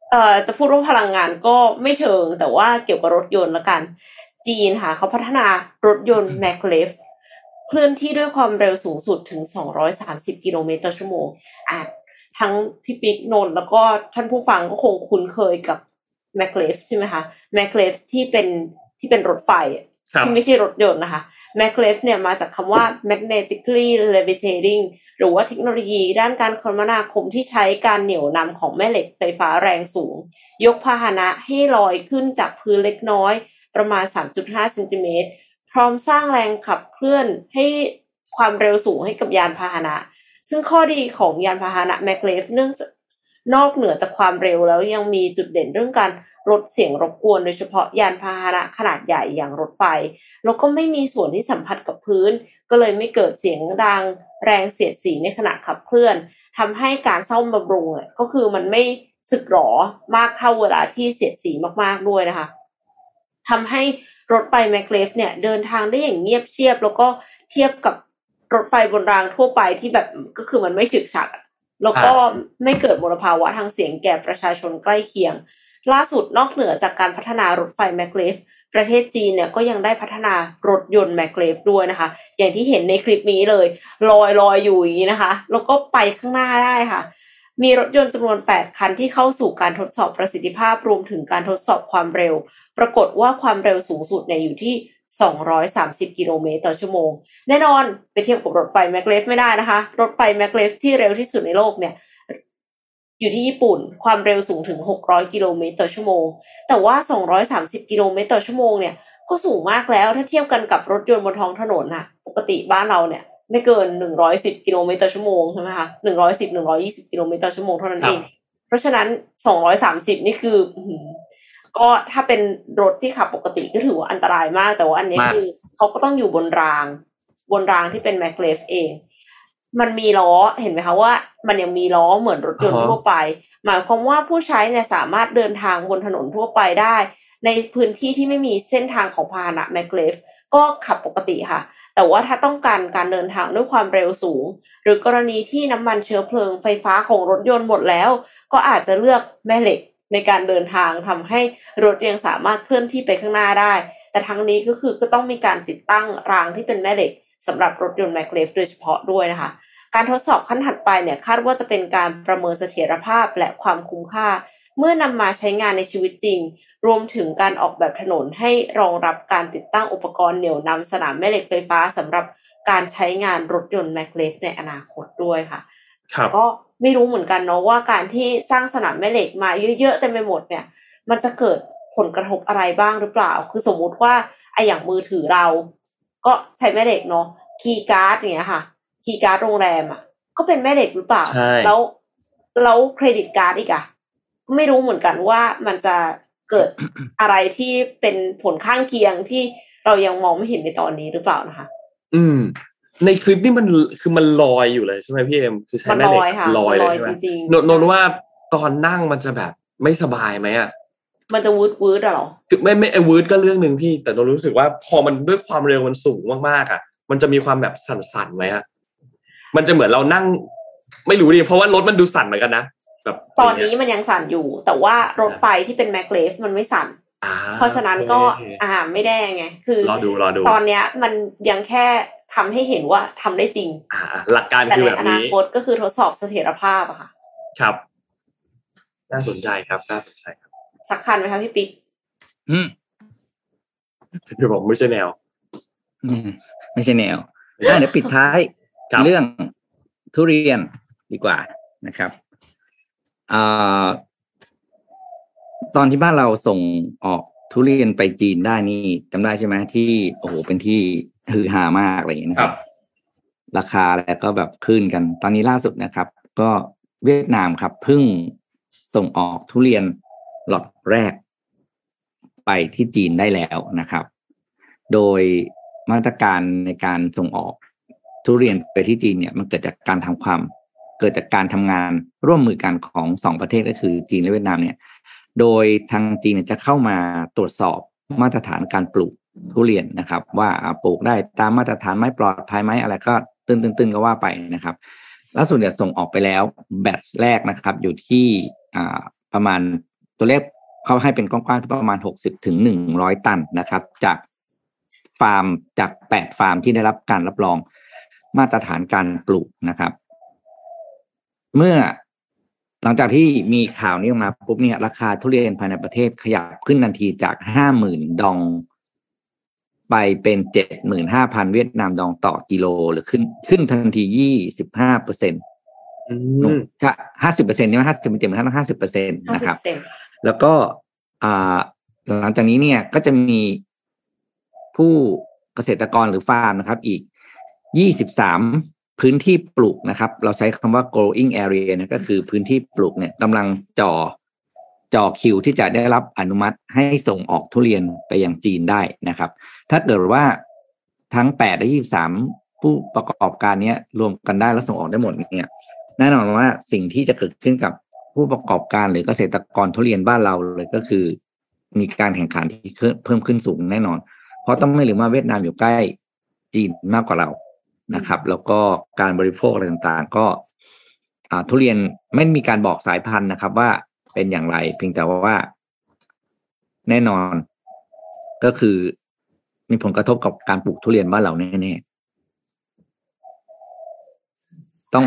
เอ่อ จะพูดว่าพลังงานก็ไม่เชิง แต่ว่าเกี่ยวกับรถยนต์ละกัน จีนค่ะ เขาพัฒนารถยนต์แมคเลฟเคลื่อนที่ด้วยความเร็วสูงสุดถึง 230 กิโลเมตรต่อชั่วโมงอะทั้งพี่ปิ๊กนนแล้วก็ท่านผู้ฟังก็คงคุ้นเคยกับแมคเลฟใช่ไหมคะแมคเลฟที่เป็นที่เป็นรถไฟที่ไม่ใช่รถยนต์นะคะ m a g l e v เนี่ยมาจากคำว่า magnetically levitating หรือว่าเทคโนโลยีด้านการคมนาคมที่ใช้การเหนี่ยวนำของแม่เหล็กไฟฟ้าแรงสูง ยกพาหนะให้ลอยขึ้นจากพื้นเล็กน้อย ประมาณ 3.5เซนติเมตรพร้อมสร้างแรงขับเคลื่อนให้ความเร็วสูงให้กับยานพาหนะ ซึ่งข้อดีของยานพาหนะ m a g l e v เนื่อง นอกเหนือจากความเร็วแล้วยังมีจุดเด่นเรื่องการลดเสียงรบกวนโดยเฉพาะยานพาหนะขนาดใหญ่อย่างรถไฟ แล้วก็ไม่มีส่วนที่สัมผัสกับพื้น ก็เลยไม่เกิดเสียงดังแรงเสียดสีในขณะขับเคลื่อนทำให้การซ่อมบำรุงก็คือมันไม่สึกหรอมากเท่าเวลาที่เสียดสีมากๆด้วยนะคะทำให้รถไฟแมกเลฟเนี่ยเดินทางได้อย่างเงียบเชียบ แล้วก็เทียบกับรถไฟบนรางทั่วไปที่แบบก็คือมันไม่ฉึกฉัก แล้วก็ไม่เกิดมลภาวะทางเสียงแก่ประชาชนใกล้เคียง ล่าสุดนอกเหนือจากการพัฒนารถไฟ maglev ประเทศจีนเนี่ยก็ยังได้พัฒนารถยนต์ maglev ด้วยนะคะ อย่างที่เห็นในคลิปนี้เลยลอยลอยอยู่อย่างนี้นะคะ แล้วก็ไปข้างหน้าได้ค่ะ มีรถยนต์จำนวน 8 คันที่เข้าสู่การทดสอบประสิทธิภาพรวมถึงการทดสอบความเร็ว ปรากฏว่าความเร็วสูงสุดเนี่ยอยู่ที่ 230 กิโลเมตรต่อชั่วโมง แน่นอนไปเทียบกับรถไฟแมกเลฟไม่ได้นะคะ รถไฟแมกเลฟที่เร็วที่สุดในโลกเนี่ยอยู่ที่ญี่ปุ่นความเร็วสูงถึง 600 กิโลเมตรต่อชั่วโมง แต่ว่า 230 กิโลเมตรต่อชั่วโมงเนี่ยก็สูงมากแล้วถ้าเทียบกันกับรถยนต์บนท้องถนนน่ะ ปกติบ้านเราเนี่ยไม่เกิน 110 กิโลเมตรต่อชั่วโมงใช่ไหมคะ 110 120 กิโลเมตรต่อชั่วโมงเท่านั้นเอง เพราะฉะนั้น 230 นี่คือ ก็ถ้าเป็นรถที่ขับปกติก็ถือว่าอันตรายมาก แต่ว่าอันนี้คือเขาก็ต้องอยู่บนราง บนรางที่เป็นแมคเลฟเอง มันมีล้อเห็นไหมคะว่า มันยังมีล้อเหมือนรถยนต์ทั่วไป หมายความว่าผู้ใช้เนี่ยสามารถเดินทางบนถนนทั่วไปได้ ในพื้นที่ที่ไม่มีเส้นทางของพาหนะแมคเลฟก็ขับปกติค่ะ แต่ว่าถ้าต้องการการเดินทางด้วยความเร็วสูง หรือกรณีที่น้ำมันเชื้อเพลิงไฟฟ้าของรถยนต์หมดแล้ว ก็อาจจะเลือกแม่เหล็ก ในการเดินทางทำให้รถยังสามารถเคลื่อนที่ไปข้างหน้าได้ แต่ทั้งนี้ก็คือก็ต้องมีการติดตั้งรางที่เป็นแม่เหล็กสำหรับรถยนต์แมกเลฟโดยเฉพาะด้วยนะคะ การทดสอบขั้นถัดไปเนี่ยคาดว่าจะเป็นการประเมินเสถียรภาพและความคุ้มค่า เมื่อนำมาใช้งานในชีวิตจริง รวมถึงการออกแบบถนนให้รองรับการติดตั้งอุปกรณ์เหนี่ยวนำสนามแม่เหล็กไฟฟ้าสำหรับการใช้งานรถยนต์ maglev ในอนาคตด้วยค่ะก็ ไม่รู้เหมือนกันเนาะว่าการที่สร้างสนามแม่เหล็กมาเยอะๆเต็มไปหมดเนี่ย มันจะเกิดผลกระทบอะไรบ้างหรือเปล่า คือสมมุติว่าไออย่างมือถือเรา ก็ใช้แม่เหล็กเนาะคีย์การ์ดอย่างเงี้ยค่ะคีย์การ์ดโรงแรมอะ ก็เป็นแม่เหล็กหรือเปล่า แล้วแล้ว credit card อีกอะไม่รู้เหมือนกันว่ามันจะเกิดอะไรที่เป็นผลข้างเคียงที่เรายังมองไม่เห็นในตอนนี้หรือเปล่านะคะ อืม ในคลิปนี่มันคือมันลอยอยู่เลยใช่ไหมพี่เอ็มคือใช้แม่เหล็กลอยเลยใช่ไหมนนว่าตอนนั่งมันจะแบบไม่สบายไหมอะมันจะวืดวืดอะหรอคือไม่ไม่ไอวืดก็เรื่องหนึ่งพี่ แต่นนรู้สึกว่าพอมันด้วยความเร็วมันสูงมากๆอะ มันจะมีความแบบสั่นๆไหมฮะมันจะเหมือนเรานั่ง ไม่รู้ดิเพราะว่ารถมันดูสั่นเหมือนกันนะแบบตอนนี้มันยังสั่นอยู่ แต่ว่ารถไฟที่เป็นแมกเลฟมันไม่สั่น เพราะฉะนั้นก็อ่าไม่ได้ไง คือรอดูรอดูตอนเนี้ยมันยังแค่ทำให้เห็นว่าทำได้จริง อ่า หลักการคือแบบนี้แต่ในอนาคตก็คือทดสอบเสถียรภาพอะค่ะ ครับ น่าสนใจครับน่าสนใจครับ สักคันไหมคะพี่ปิ๊กอืมพี่บอกไม่ใช่แนวไม่ใช่แนวเดี๋ยวปิดท้ายเรื่องทุเรียนดีกว่านะครับอ่า ตอนที่บ้านเราส่งออกทุเรียนไปจีนได้นี่จำได้ใช่ไหมที่โอ้โหเป็นที่ฮือฮามากอะไรอย่างนี้นะครับ ราคาแล้วก็แบบขึ้นกัน ตอนนี้ล่าสุดนะครับ ก็เวียดนามครับเพิ่งส่งออกทุเรียนหลอดแรก ไปที่จีนได้แล้วนะครับ โดยมาตรการในการส่งออกทุเรียนไปที่จีนเนี่ยมันเกิดจากการทำความ เกิดจากการทำงานร่วมมือกันของสองประเทศก็คือจีนและเวียดนามเนี่ย โดยทางจีนจะเข้ามาตรวจสอบมาตรฐานการปลูกทุเรียนนะครับ ว่าปลูกได้ตามมาตรฐานไหมปลอดภัยไหมอะไรก็ตึ้นๆก็ว่าไปนะครับล่าสุดเนี่ยส่งออกไปแล้วแบตแรกนะครับ อยู่ที่ประมาณตัวเลขเขาให้เป็นกว้างๆที่ประมาณหกสิบถึงหนึ่งร้อยตันนะครับ จากฟาร์มจากแปดฟาร์มที่ได้รับการรับรองมาตรฐานการปลูกนะครับ เมื่อ หลังจากที่มีข่าวนี้ออกมาปุ๊บเนี่ยราคาทุเรียนภายในประเทศขยับขึ้นทันทีจากห้าหมื่นดอง ไปเป็นเจ็ดหมื่นห้าพันเวียดนามดองต่อกิโลหรือขึ้นขึ้นทันทียี่สิบห้าเปอร์เซ็นต์ถ้าห้าสิบเปอร์เซ็นต์นี่ห้าสิบเปอร์เซ็นต์ห้าสิบเปอร์เซ็นต์นะครับ แล้วก็อ่าหลังจากนี้เนี่ยก็จะมีผู้เกษตรกรหรือฟาร์มนะครับ อีกยี่สิบสาม พื้นที่ปลูกนะครับ เราใช้คำว่า growing area นะก็คือพื้นที่ปลูกเนี่ยกำลังจ่อจ่อคิวที่จะได้รับอนุมัติให้ส่งออกทุเรียนไปยังจีนได้นะครับ ถ้าเกิดว่าทั้งแปดและยี่สามผู้ประกอบการเนี้ยรวมกันได้แล้วส่งออกได้หมดเนี่ย แน่นอนว่าสิ่งที่จะเกิดขึ้นกับผู้ประกอบการหรือเกษตรกรทุเรียนบ้านเราเลยก็คือ มีการแข่งขันที่เพิ่มขึ้นสูงแน่นอน เพราะต้องไม่ลืมว่าเวียดนามอยู่ใกล้จีนมากกว่าเรา นะครับ แล้วก็การบริโภคอะไรต่างๆ ก็อ่าทุเรียนไม่มีการบอกสายพันธุ์นะครับ ว่าเป็นอย่างไร เพียงแต่ว่า แน่นอนก็คือมีผลกระทบกับการปลูกทุเรียนบ้านเราแน่ๆต้อง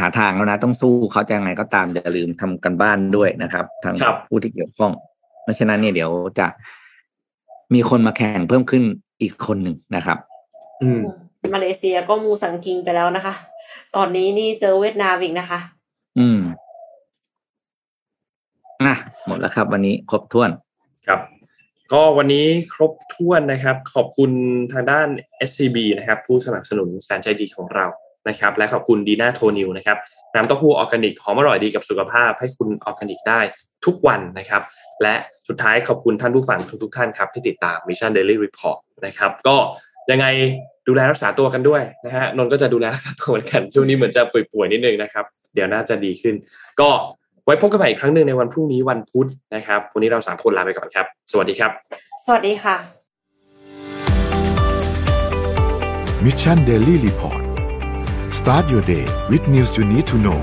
หาทางแล้วนะ ต้องสู้เขาจะยังไงก็ตามอย่าลืมทำกันบ้านด้วยนะครับทางครับผู้ที่เกี่ยวข้อง เพราะฉะนั้นเนี่ยเดี๋ยวจะมีคนมาแข่งเพิ่มขึ้นอีกคนหนึ่งนะครับ อืม มาเลเซียก็มูสังกิงไปแล้วนะคะ ตอนนี้นี่เจอเวียดนามอีกนะคะ อืมอะหมดแล้วครับ วันนี้ครบถ้วนครับ ก็วันนี้ครบถ้วนนะครับ ขอบคุณทางด้าน SCB นะครับ ผู้สนับสนุนแสนใจดีของเรานะครับ และขอบคุณดีน่าโทนิวนะครับน้ำเต้าหู้ออร์แกนิกหอมอร่อยดีกับสุขภาพให้คุณออร์แกนิกได้ทุกวันนะครับ และสุดท้ายขอบคุณท่านผู้ฟังทุกๆท่านครับ ที่ติดตาม Mission Daily Report นะครับ ก็ ยังไงดูแลรักษาตัวกันด้วยนะฮะนนท์ก็จะดูแลรักษาตัวเหมือนกัน ช่วงนี้เหมือนจะป่วยๆนิดนึงนะครับ เดี๋ยวน่าจะดีขึ้น ก็ไว้พบกันใหม่อีกครั้งหนึ่งในวันพรุ่งนี้วันพุธนะครับวันนี้เราสามคนลาไปก่อนครับ สวัสดีครับ สวัสดีค่ะ Mission Daily Report start your day with news you need to know